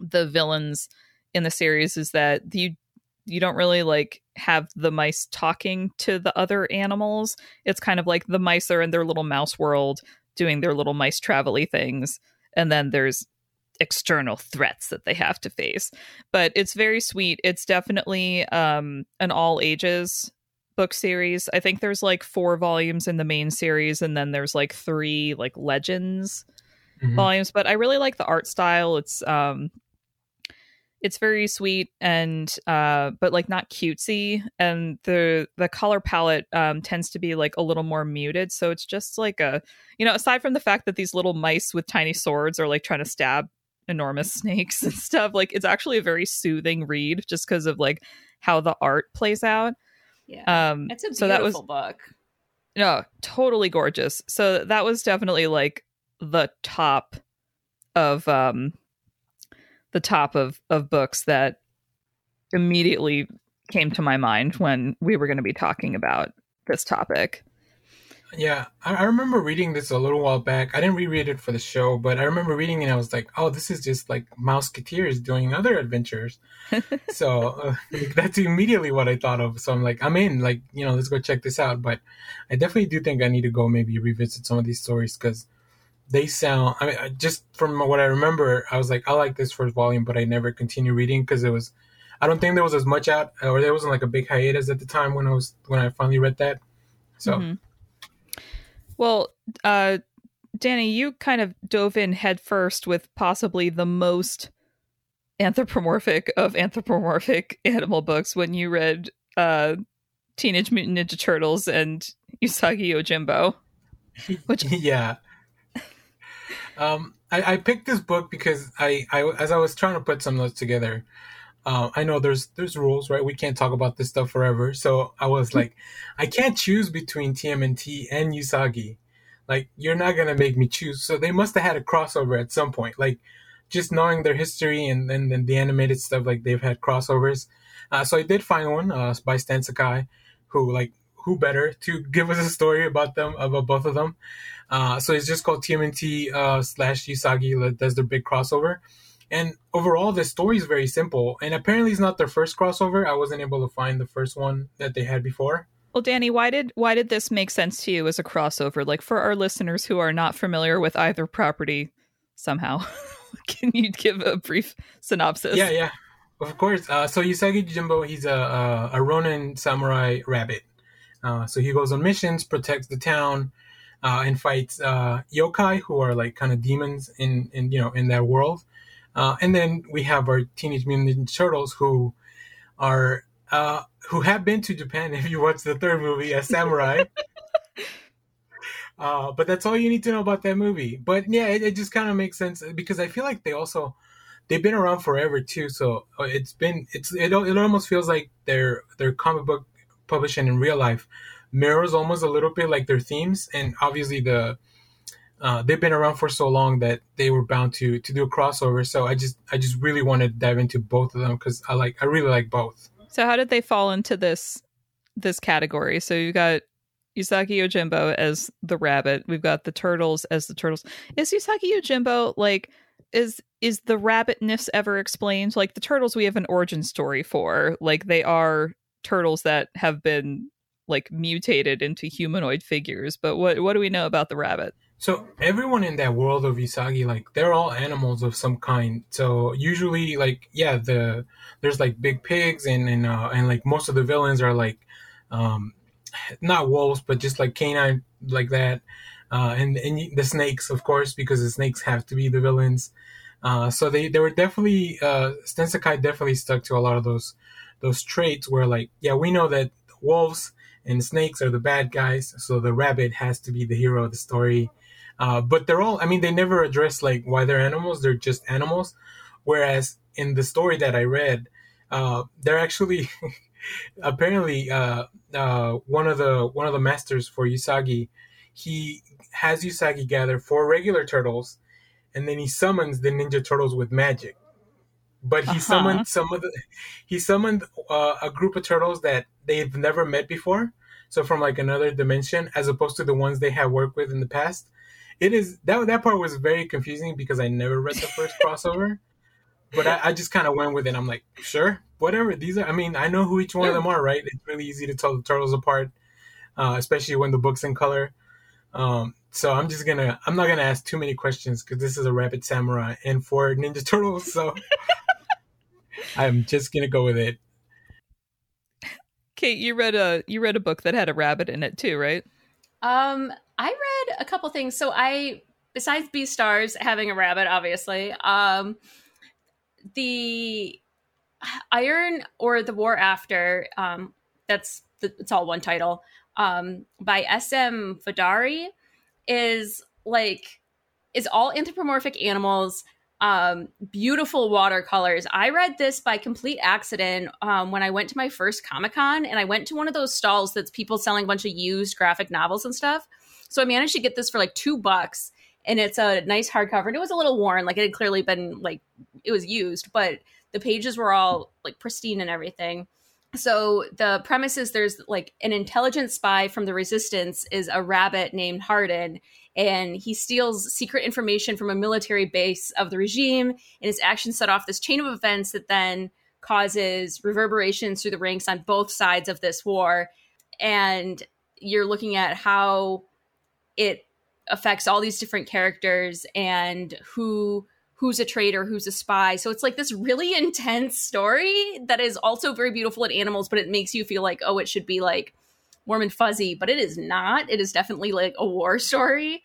the villains in the series is that you you don't really like have the mice talking to the other animals. It's kind of like the mice are in their little mouse world doing their little mice travelly things and then there's external threats that they have to face. But it's very sweet. It's definitely um an all ages book series. I think there's like four volumes in the main series and then there's like three like legends mm-hmm. volumes. But i really like the art style. It's um it's very sweet and uh but like not cutesy and the the color palette um tends to be like a little more muted so it's just like a you know aside from the fact that these little mice with tiny swords are like trying to stab enormous snakes and stuff like it's actually a very soothing read just because of like how the art plays out. Yeah. Um it's a beautiful so that was, book. No totally gorgeous. So that was definitely like the top of um the top of of books that immediately came to my mind when we were going to be talking about this topic. Yeah, I, remember reading this a little while back. I didn't reread it for the show, but I remember reading it and I was like, oh, this is just like Mouseketeers doing other adventures. so uh, that's immediately what I thought of. So I'm like, I'm in, like, you know, let's go check this out. But I definitely do think I need to go maybe revisit some of these stories because they sound i mean just from what i remember i was like i like this first volume but i never continued reading because it was I don't think there was as much out, or there wasn't like a big hiatus at the time when I was when I finally read that. So, Mhm. Well, uh, Danny, you kind of dove in headfirst with possibly the most anthropomorphic of anthropomorphic animal books when you read uh, Teenage Mutant Ninja Turtles and Usagi Yojimbo. Which- yeah. Um, I, I picked this book because I, I, as I was trying to put some notes together, uh, I know there's there's rules, right? We can't talk about this stuff forever. So I was like, I can't choose between TMNT and Usagi. Like, you're not gonna make me choose. So they must have had a crossover at some point. Like, just knowing their history and then the animated stuff, like they've had crossovers. Uh, so I did find one uh, by Stan Sakai, who like who better to give us a story about them about both of them. Uh, so it's just called TMNT uh, slash Usagi that does their big crossover. And overall, the story is very simple. And apparently, it's not their first crossover. I wasn't able to find the first one that they had before. Well, Danny, why did why did this make sense to you as a crossover? Like for our listeners who are not familiar with either property, somehow, can you give a brief synopsis? Yeah, yeah, of course. Uh, so Usagi Jimbo, he's a, a, a Ronin samurai rabbit. Uh, so he goes on missions, protects the town, uh, and fights uh, yokai, who are like kind of demons in, in you know in that world. Uh, and then we have our Teenage Mutant Ninja Turtles, who are uh, who have been to Japan. If you watch the third movie as samurai. Uh, but that's all you need to know about that movie. But yeah, it, it just kind of makes sense because I feel like they also they've been around forever too. So it's been it's it, it almost feels like their their comic book publishing in real life mirrors almost a little bit like their themes, and obviously the uh, they've been around for so long that they were bound to to do a crossover. So I just I just really want to dive into both of them because I like I really like both. So how did they fall into this this category? So you got Usagi Yojimbo as the rabbit. We've got the turtles as the turtles. Is Usagi Yojimbo like is is the rabbitness ever explained? Like the turtles we have an origin story for. Like they are turtles that have been like mutated into humanoid figures. But what what do we know about the rabbit? So everyone in that world of Usagi, like they're all animals of some kind. So usually, like yeah, the there's like big pigs and and uh, and like most of the villains are like um, not wolves, but just like canine like that. Uh, and and the snakes, of course, because the snakes have to be the villains. Uh, so they they were definitely uh, Stan definitely stuck to a lot of those those traits where like yeah we know that wolves and snakes are the bad guys, so the rabbit has to be the hero of the story. Uh, but they're all, I mean, they never address like why they're animals. They're just animals. Whereas in the story that I read, uh, they're actually apparently uh, uh, one of the one of the masters for Usagi. He has Usagi gather four regular turtles, and then he summons the Ninja Turtles with magic. But he Uh-huh. summoned some of the he summoned uh, a group of turtles that they've never met before. So from like another dimension, as opposed to the ones they have worked with in the past. It is that that part was very confusing because I never read the first crossover. But I, I just kind of went with it. I'm like, sure, whatever. These are. I mean, I know who each one of them are, right? It's really easy to tell the turtles apart, uh, especially when the book's in color. Um, so I'm just gonna. I'm not gonna ask too many questions because this is a Rabbit Samurai and for Ninja Turtles. So I'm just gonna go with it. Kate, you read a you read a book that had a rabbit in it too, right? Um, I read a couple things. So I, besides B Beastars having a rabbit, obviously, um, the Iron or the War After, um, that's the, it's all one title, um, by S.M. Vidaurri is like is all anthropomorphic animals um beautiful watercolors. I read this by complete accident um when i went to my first comic-con and i went to one of those stalls that's people selling a bunch of used graphic novels and stuff. So i managed to get this for like two bucks and it's a nice hardcover and it was a little worn like it had clearly been like it was used but the pages were all like pristine and everything. So the premise is there's like an intelligent spy from the resistance is a rabbit named Hardin and he steals secret information from a military base of the regime and his actions set off this chain of events that then causes reverberations through the ranks on both sides of this war and you're looking at how it affects all these different characters and who who's a traitor, who's a spy. So it's like this really intense story that is also very beautiful at animals, but it makes you feel like, oh, it should be like warm and fuzzy, but it is not. It is definitely like a war story.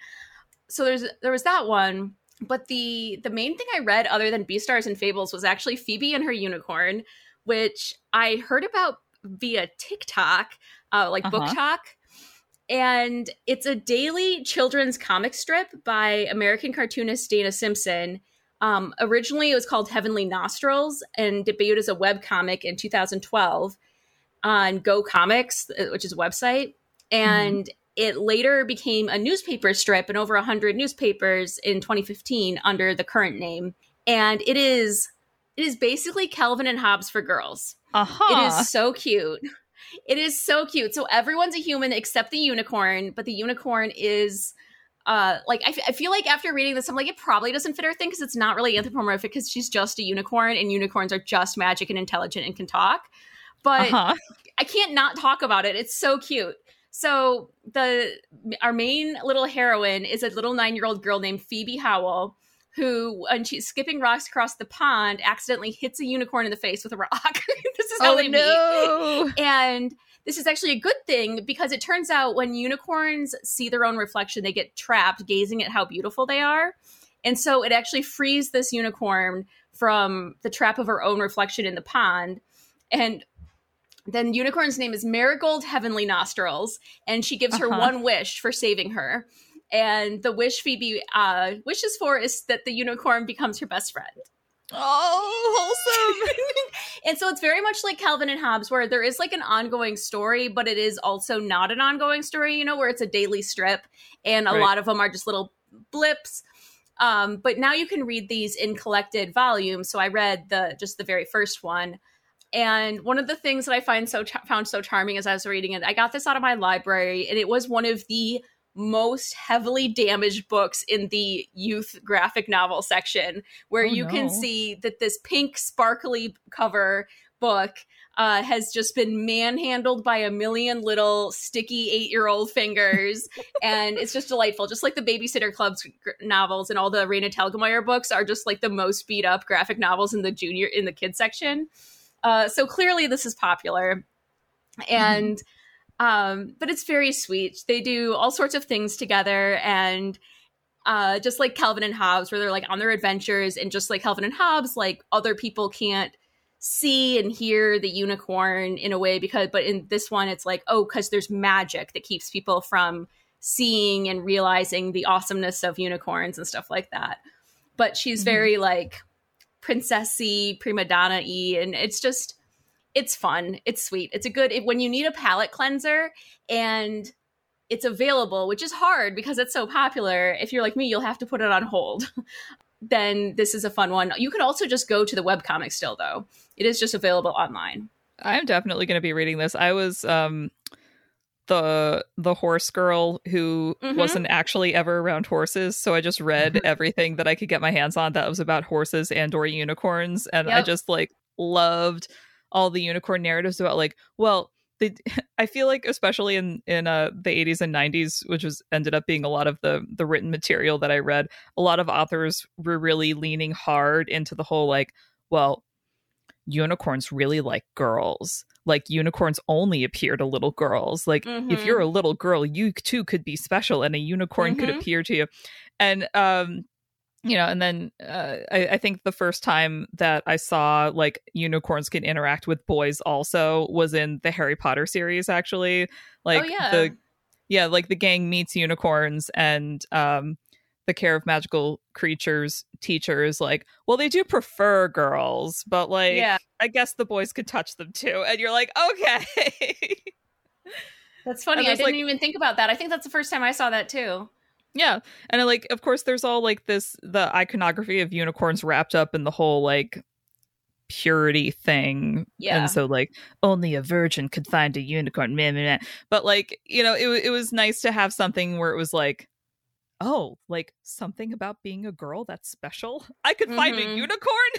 So there's there was that one. But the the main thing I read other than Beastars and Fables was actually Phoebe and her unicorn, which I heard about via TikTok, uh, like uh-huh. BookTok. And it's a daily children's comic strip by American cartoonist Dana Simpson. Um, originally, it was called Heavenly Nostrils and debuted as a web comic in 2012 on Go Comics, uh, which is a website. And mm-hmm. it later became a newspaper strip in over 100 newspapers in 2015 under the current name. And it is it is basically Calvin and Hobbes for girls. Uh-huh. It is so cute. It is so cute. So everyone's a human except the unicorn, but the unicorn is uh like I, f- I feel like after reading this i'm like it probably doesn't fit her thing because it's not really anthropomorphic because she's just a unicorn and unicorns are just magic and intelligent and can talk but uh-huh. I can't not talk about it. It's so cute. So the our main little heroine is a little nine year old girl named Phoebe Howell, who when she's skipping rocks across the pond, accidentally hits a unicorn in the face with a rock. this is how oh, they no. meet. And this is actually a good thing because it turns out when unicorns see their own reflection, they get trapped gazing at how beautiful they are. And so it actually frees this unicorn from the trap of her own reflection in the pond. And then Unicorn's name is Marigold Heavenly Nostrils, and she gives her uh-huh. one wish for saving her. And the wish Phoebe uh, wishes for is that the unicorn becomes her best friend. Oh, wholesome. and so it's very much like Calvin and Hobbes, where there is like an ongoing story, but it is also not an ongoing story, you know, where it's a daily strip. And a right. lot of them are just little blips. Um, but now you can read these in collected volumes. So I read the just the very first one. And one of the things that I find so ch- found so charming as I was reading it, I got this out of my library, and it was one of the most heavily damaged books in the youth graphic novel section, where oh, you no. can see that this pink, sparkly cover book uh, has just been manhandled by a million little sticky eight year old fingers. and it's just delightful. Just like the Babysitter Club's novels and all the Raina Telgemeier books are just like the most beat up graphic novels in the junior, in the kids section. Uh, so clearly, this is popular, and mm-hmm. um, but it's very sweet. They do all sorts of things together, and uh, just like Calvin and Hobbes, where they're like on their adventures, and just like Calvin and Hobbes, like other people can't see and hear the unicorn in a way because, but in this one, it's like oh, because there's magic that keeps people from seeing and realizing the awesomeness of unicorns and stuff like that. But she's mm-hmm. very like princessy, prima donna y, and it's just it's fun. It's sweet. It's a good it, when you need a palate cleanser and it's available, which is hard because it's so popular. If you're like me, you'll have to put it on hold. then this is a fun one. You could also just go to the webcomic still though. It is just available online. I'm definitely going to be reading this. I was um the the horse girl who mm-hmm. wasn't actually ever around horses so i just read mm-hmm. everything that i could get my hands on that was about horses and or unicorns and yep. i just like loved all the unicorn narratives about like well they i feel like especially in in uh the 80s and 90s which was ended up being a lot of the the written material that i read a lot of authors were really leaning hard into the whole like well unicorns really like girls like unicorns only appear to little girls. Like mm-hmm. if you're a little girl, you too could be special and a unicorn mm-hmm. could appear to you. And um you know, and then uh, I, I, think the first time that I saw like unicorns can interact with boys also was in the Harry Potter series. Actually, like oh, yeah. the yeah, like the gang meets unicorns, and um, the care of magical creatures teacher is like, well, they do prefer girls, but like, yeah. I guess the boys could touch them too. And you're like, okay. That's funny. I didn't like, even think about that. I think that's the first time I saw that too. Yeah. And like, of course, there's all like this, the iconography of unicorns wrapped up in the whole like purity thing. Yeah. And so like only a virgin could find a unicorn. Meh, meh, meh. But like, you know, it, it was nice to have something where it was like, oh, like something about being a girl that's special. I could mm-hmm. find a mm-hmm. unicorn.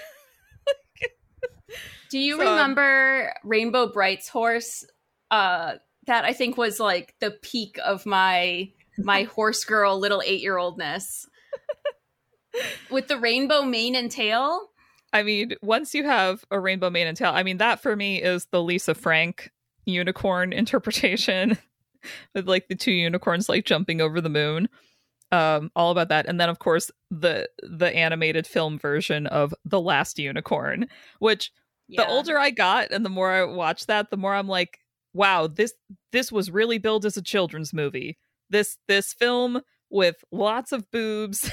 Do you so, remember Rainbow Brite's horse? Uh, that I think was like the peak of my my horse girl little eight year oldness. with the rainbow mane and tail. I mean, once you have a rainbow mane and tail, I mean that for me is the Lisa Frank unicorn interpretation with like the two unicorns like jumping over the moon. Um, all about that, and then of course the the animated film version of the Last Unicorn, which Yeah. the older I got and the more I watched that, the more I'm like, wow, this this was really billed as a children's movie. This this film with lots of boobs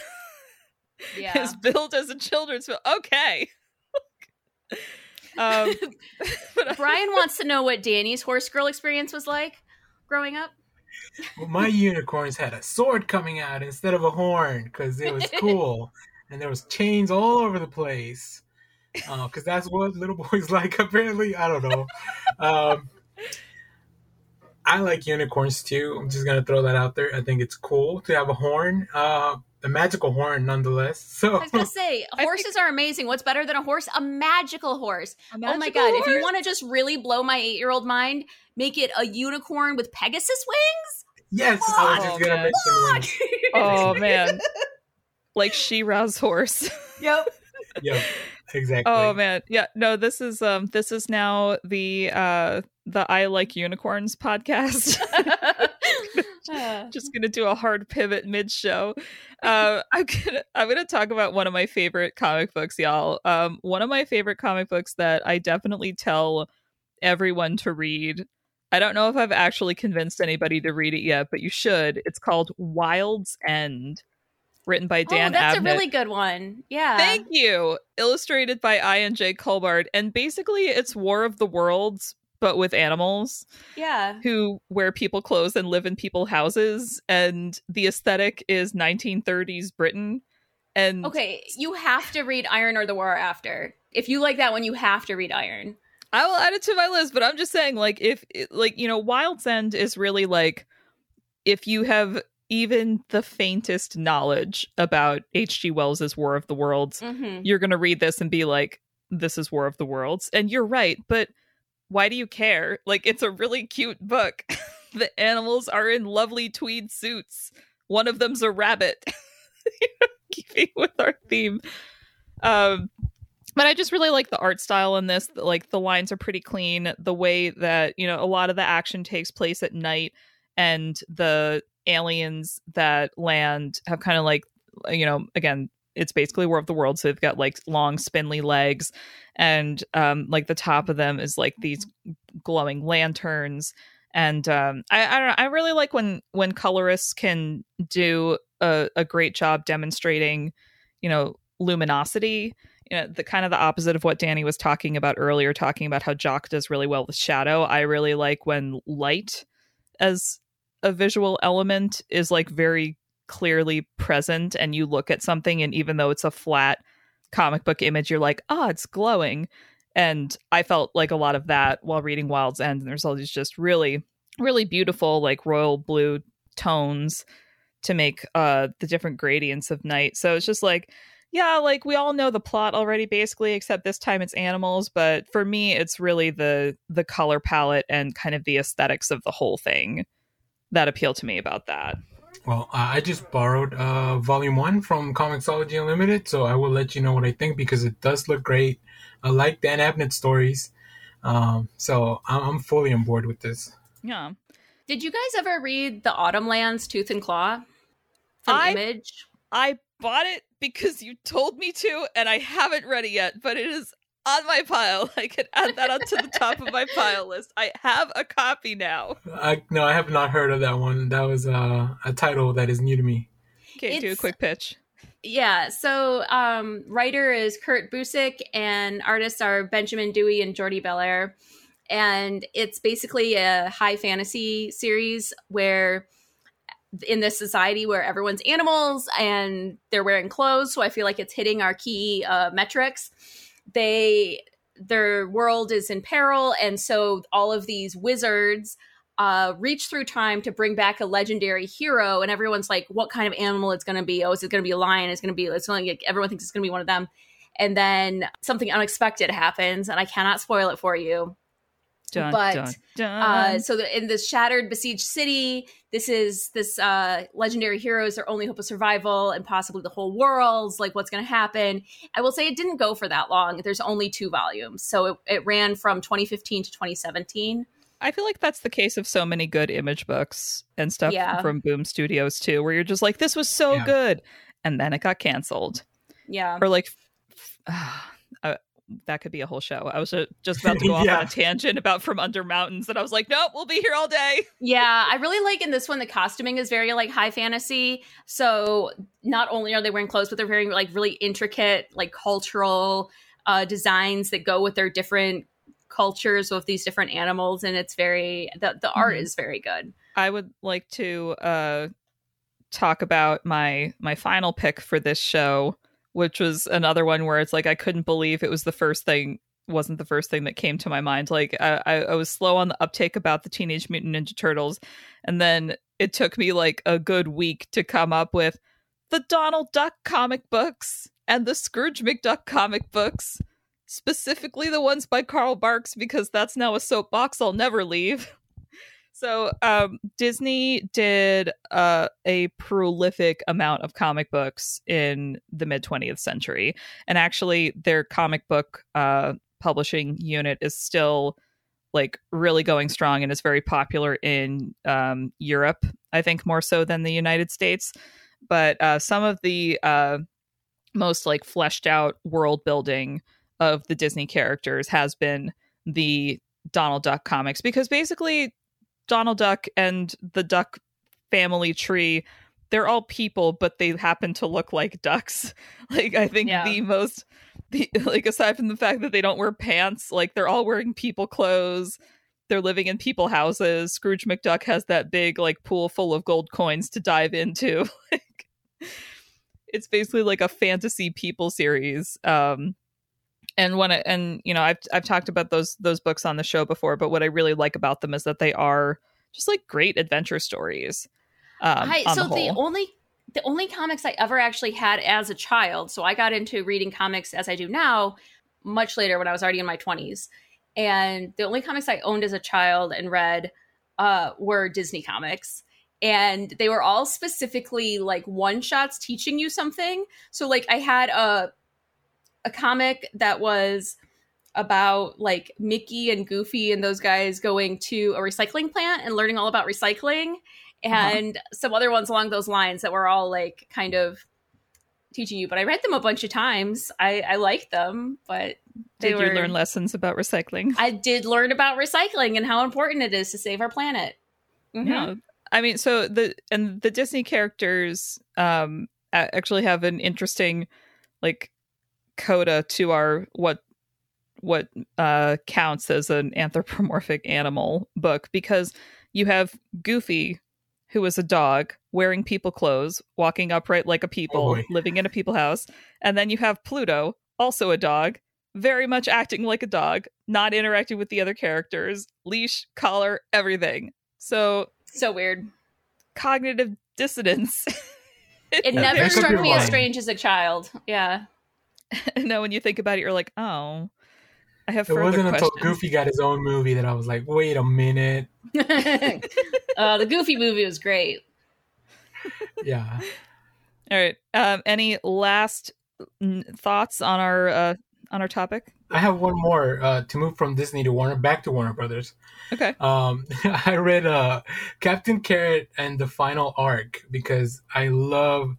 yeah. is billed as a children's film. Okay. um, Brian wants to know what Danny's horse girl experience was like growing up. Well, my unicorns had a sword coming out instead of a horn because it was cool, and there was chains all over the place. Because that's what little boys like. Apparently, I don't know. Um, I like unicorns too. I'm just gonna throw that out there. I think it's cool to have a horn, uh, a magical horn, nonetheless. So I was gonna say I horses are amazing. What's better than a horse? A magical horse. a oh my magical god! If you want to just really blow my eight-year-old mind, make it a unicorn with Pegasus wings. yes, I was Oh, just gonna man. mention wings. oh man, like She-Ra's horse. yep. Yeah, exactly. Oh man, yeah. No, this is um, this is now the uh, the I like unicorns podcast. just gonna do a hard pivot mid show. Uh, I'm gonna I'm gonna talk about one of my favorite comic books, y'all. Um, one of my favorite comic books that I definitely tell everyone to read. I don't know if I've actually convinced anybody to read it yet, but you should. It's called Wild's End, written by oh, Dan oh, that's Abnett. a really good one. Yeah. Thank you. Illustrated by I and J. Culbard. And basically, it's War of the Worlds, but with animals yeah. who wear people clothes and live in people houses. And the aesthetic is 1930s Britain. And Okay, you have to read Iron or the War After. If you like that one, you have to read Iron. I will add it to my list, but I'm just saying, like, if, like, you know, Wild's End is really like, if you have even the faintest knowledge about H.G. Wells's War of the Worlds, Mm-hmm. you're going to read this and be like, this is War of the Worlds. And you're right, but why do you care? Like, it's a really cute book. the animals are in lovely tweed suits. One of them's a rabbit, keeping with our theme. Um, but I just really like the art style in this. Like, the lines are pretty clean. The way that, you know, a lot of the action takes place at night, and the aliens that land have kind of like, you know, again, it's basically War of the World. So they've got like long, spindly legs, and um, like the top of them is like these glowing lanterns. And um, I, I don't know. I really like when when colorists can do a, a great job demonstrating, you know, luminosity. You know, the kind of the opposite of what Danny was talking about earlier, talking about how Jock does really well with shadow. I really like when light as a visual element is like very clearly present and you look at something and even though it's a flat comic book image you're like oh it's glowing. And i felt like a lot of that while reading wild's end and there's all these just really really beautiful like royal blue tones to make uh the different gradients of night. So it's just like yeah like we all know the plot already basically except this time it's animals but for me it's really the the color palette and kind of the aesthetics of the whole thing that appeal to me about that Well, uh, I just borrowed uh, Volume One from Comixology Unlimited, so I will let you know what I think because it does look great. I like Dan Abnett stories, um, so I'm, I'm fully on board with this. yeah Did you guys ever read the Autumnlands Tooth and Claw from I- Image? I bought it because you told me to, and I haven't read it yet, but it is on my pile. I can add that onto the top of my pile list. I have a copy now. I no, I have not heard of that one. That was uh, a title that is new to me. Okay, do a quick pitch. Yeah, so um, writer is Kurt Busiek, and artists are Benjamin Dewey and Jordie Bellaire. And it's basically a high fantasy series where, in this society where everyone's animals and they're wearing clothes, so I feel like it's hitting our key uh, metrics. They their world is in peril, and so all of these wizards uh, reach through time to bring back a legendary hero, and everyone's like, "What kind of animal it's going to be? Oh, is it going to be a lion? It's going to be. It's going like everyone thinks it's going to be one of them." And then something unexpected happens, and I cannot spoil it for you. Dun, but dun, dun. uh, so the, in this shattered, besieged city, this is this uh, legendary heroes their only hope of survival and possibly the whole world's like what's going to happen. I will say it didn't go for that long. There's only two volumes, so it, it ran from 2015 to 2017. I feel like that's the case of so many good image books and stuff Yeah. from Boom Studios too, where you're just like, this was so Yeah. good, and then it got canceled, Yeah, or like, uh, that could be a whole show. I was just about to go off Yeah. on a tangent about From Under Mountains, and I was like, nope, we'll be here all day. yeah. I really like in this one the costuming is very like high fantasy. So not only are they wearing clothes, but they're wearing like really intricate like cultural uh, designs that go with their different cultures with these different animals, and it's very the the art Mhm. is very good. I would like to uh, talk about my my final pick for this show, which was another one where it's like I couldn't believe it was the first thing wasn't the first thing that came to my mind. Like I, I, was slow on the uptake about the Teenage Mutant Ninja Turtles, and then it took me like a good week to come up with the Donald Duck comic books and the Scrooge McDuck comic books, specifically the ones by Carl Barks, because that's now a soapbox I'll never leave. So, um, Disney did uh, a prolific amount of comic books in the mid 20th century. And actually, their comic book uh, publishing unit is still like really going strong and is very popular in um, Europe, I think more so than the United States. But uh, some of the uh, most like fleshed out world building of the Disney characters has been the Donald Duck comics because basically Donald Duck and the Duck family tree, they're all people, but they happen to look like ducks. Like I think Yeah. the most the like aside from the fact that they don't wear pants, like they're all wearing people clothes. They're living in people houses. Scrooge McDuck has that big like pool full of gold coins to dive into. like it's basically like a fantasy people series. Um and when it, and you know I've I've talked about those those books on the show before, but what I really like about them is that they are just like great adventure stories. Um, I, so the, the, only the only comics I ever actually had as a child. So I got into reading comics as I do now, much later when I was already in my twenties. And the only comics I owned as a child and read uh, were Disney comics. And they were all specifically like one shots teaching you something. So like I had a a comic that was about like Mickey and Goofy and those guys going to a recycling plant and learning all about recycling Uh-huh. and some other ones along those lines that were all like kind of teaching you but i read them a bunch of times i i liked them but they Did were you learn lessons about recycling? i did learn about recycling and how important it is to save our planet Mhm. Yeah. I mean, so the and the Disney characters um actually have an interesting like coda to our what what uh counts as an anthropomorphic animal book because you have Goofy who is a dog wearing people clothes, walking upright like a people, boy. living in a people house, and then you have Pluto, also a dog, very much acting like a dog, not interacting with the other characters, leash, collar, everything. So so weird cognitive dissonance. it Yeah, never struck me as strange as a child yeah and now when you think about it, you're like, oh, I have It wasn't until. Goofy got his own movie that I was like, wait a minute. uh, the goofy movie was great Yeah. All right. Um, any last thoughts on our uh, on our topic? I have one more uh, to move from Disney to Warner, back to Warner Brothers. Okay. Um, I read uh, Captain Carrot and the final arc because I love,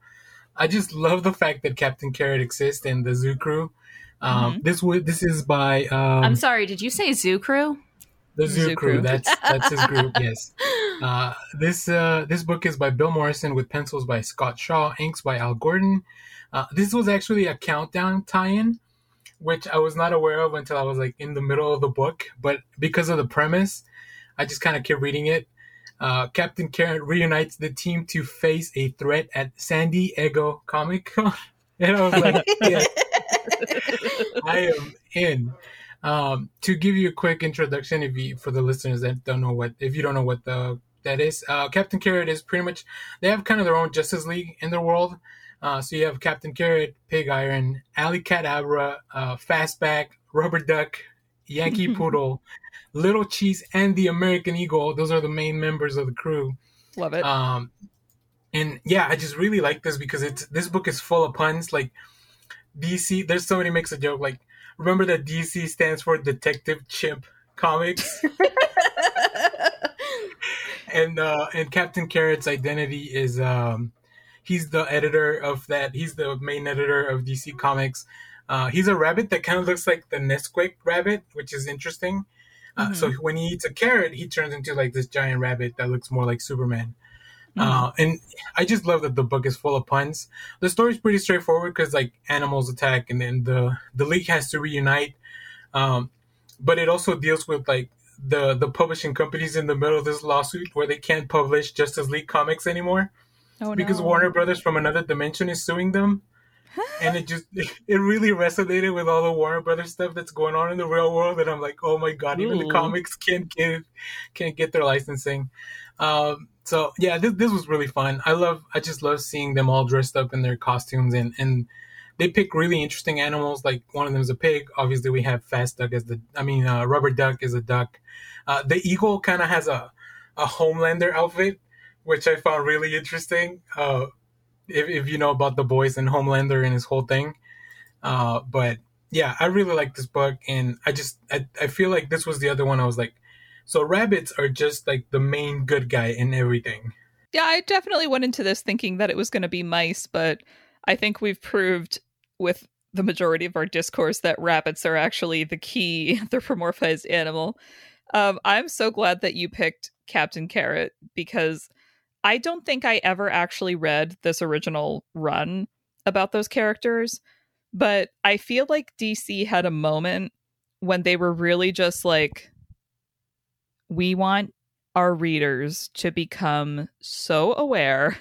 I just love the fact that Captain Carrot exists in the Zoo Crew. Um, This would this is by um, i'm sorry did you say zoo crew the Zoo, Zoo Crew. Crew. That's that's his group. Yes. Uh, this uh, this book is by Bill Morrison with pencils by Scott Shaw, inks by Al Gordon. Uh, this was actually a countdown tie-in, which I was not aware of until I was like in the middle of the book. But because of the premise, I just kind of kept reading it. Uh, Captain Carrot reunites the team to face a threat at San Diego Comic Con, and I was like, yes, I am in. Um, to give you a quick introduction, if you for the listeners that don't know what, if you don't know what the that is, uh, Captain Carrot is pretty much they have kind of their own Justice League in their world. Uh, so you have Captain Carrot, Pig Iron, Alley-Kat-Abra, uh, Fastback, Rubber Duck, Yankee Poodle, Little Cheese, and the American Eagle. Those are the main members of the crew. Love it. Um, and yeah, I just really like this because it's this book is full of puns. Like DC, there's somebody makes a joke like, remember that DC stands for Detective Chimp Comics, and uh, and Captain Carrot's identity is um, he's the editor of that. He's the main editor of DC Comics. Uh, he's a rabbit that kind of looks like the Nesquik rabbit, which is interesting. Uh, So when he eats a carrot, he turns into like this giant rabbit that looks more like Superman. Uh, and I just love that the book is full of puns. The story's pretty straightforward because like animals attack, and then the the league has to reunite. Um, but it also deals with like the the publishing companies in the middle of this lawsuit where they can't publish Justice League comics anymore oh, because no. Warner Brothers from another dimension is suing them. And it just it really resonated with all the Warner Brothers stuff that's going on in the real world. And I'm like, oh my god, even the comics can't get can't get their licensing. Um, so yeah, this this was really fun. I love I just love seeing them all dressed up in their costumes and and they pick really interesting animals. Like one of them is a pig. Obviously, we have Fast Duck as the I mean, uh, Rubber Duck is a duck. Uh, the eagle kind of has a a Homelander outfit, which I found really interesting. Uh, if, if you know about the boys and Homelander and his whole thing. Uh, but yeah, I really like this book, and I just I, I feel like this was the other one. I was like, so rabbits are just like the main good guy in everything. Yeah, I definitely went into this thinking that it was going to be mice, but I think we've proved with the majority of our discourse that rabbits are actually the key anthropomorphized animal. Um, I'm so glad that you picked Captain Carrot because I don't think I ever actually read this original run about those characters, but I feel like DC had a moment when they were really just like, we want our readers to become so aware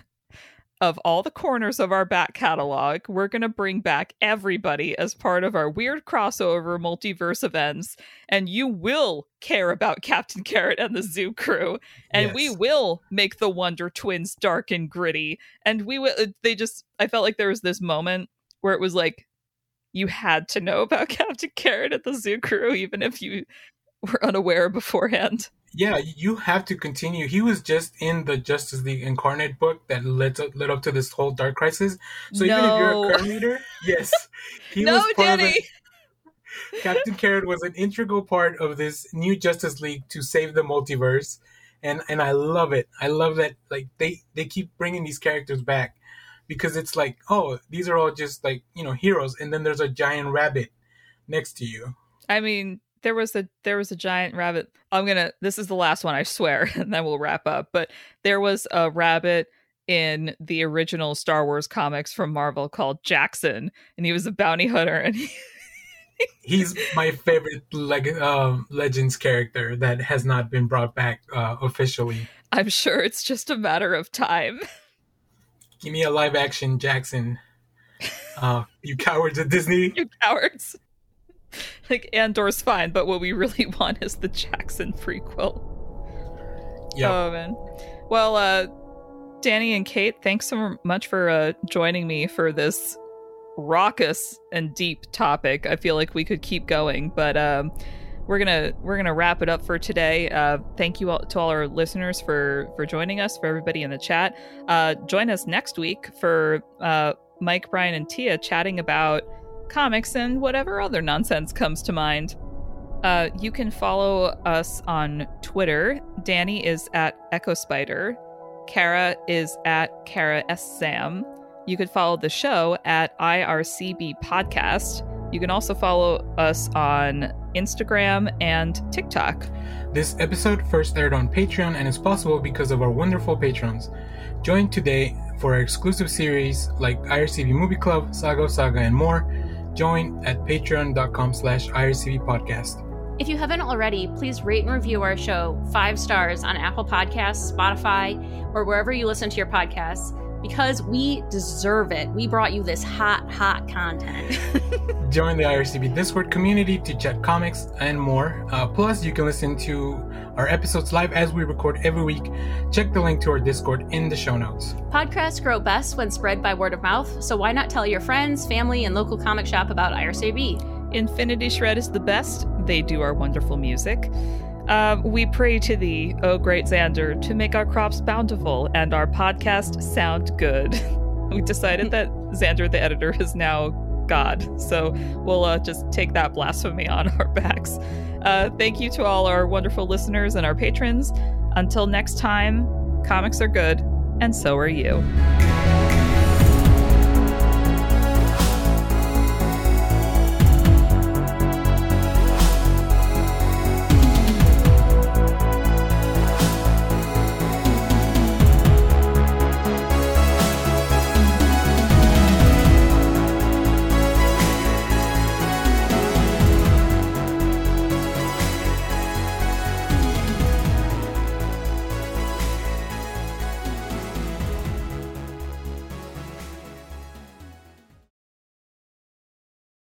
of all the corners of our back catalog. We're going to bring back everybody as part of our weird crossover multiverse events, and you will care about Captain Carrot and the Zoo Crew, and we will make the Wonder Twins dark and gritty. And we will. Uh, they just. I felt like there was this moment where it was like you had to know about Captain Carrot and the Zoo Crew, even if you were unaware beforehand. Yeah, you have to continue. He was just in the Justice League Incarnate book that led to, led up to this whole Dark Crisis. So even if you're a current reader, yes, he no, was part of it. Captain Carrot was an integral part of this new Justice League to save the multiverse, and and I love it. I love that like they they keep bringing these characters back because it's like oh these are all just like you know heroes, and then there's a giant rabbit next to you. I mean, there was a there was a giant rabbit. I'm gonna. This is the last one, I swear, and then we'll wrap up. But there was a rabbit in the original Star Wars comics from Marvel called Jaxxon, and he was a bounty hunter, and he, He's my favorite leg- um Legends character that has not been brought back uh, officially. I'm sure it's just a matter of time. Give me a live action Jaxxon. Uh, you cowards at Disney. you cowards. like Andor's fine, but what we really want is the Jaxxon prequel. Yeah. Oh man. Well, uh Danny and Kate, thanks so much for uh joining me for this raucous and deep topic. I feel like we could keep going, but um we're gonna we're gonna wrap it up for today. Uh, thank you all to all our listeners for for joining us. For everybody in the chat, uh, join us next week for uh, Mike, Brian, and Tia chatting about comics and whatever other nonsense comes to mind. Uh, you can follow us on Twitter. Danny is at Echo Spider. Kara is at Kara S. Sam. You could follow the show at IRCB Podcast. You can also follow us on Instagram and TikTok. This episode first aired on Patreon and is possible because of our wonderful patrons. Join today for our exclusive series like IRCB Movie Club, Saga Saga, and more. Join at patreon.com slash IRCB podcast. If you haven't already, please rate and review our show five stars on Apple Podcasts, Spotify, or wherever you listen to your podcasts because we deserve it. We brought you this hot, hot content. Join the IRCB Discord community to chat comics and more. Uh, plus, you can listen to our episodes live as we record every week. Check the link to our Discord in the show notes. Podcasts grow best when spread by word of mouth, so why not tell your friends, family, and local comic shop about IRCB? Infinity Shred is the best. They do our wonderful music. Uh, we pray to thee, O great Xander, to make our crops bountiful and our podcast sound good. we decided that Xander, the editor, is now God. So we'll uh, just take that blasphemy on our backs. Uh, thank you to all our wonderful listeners and our patrons. Until next time, comics are good, and so are you.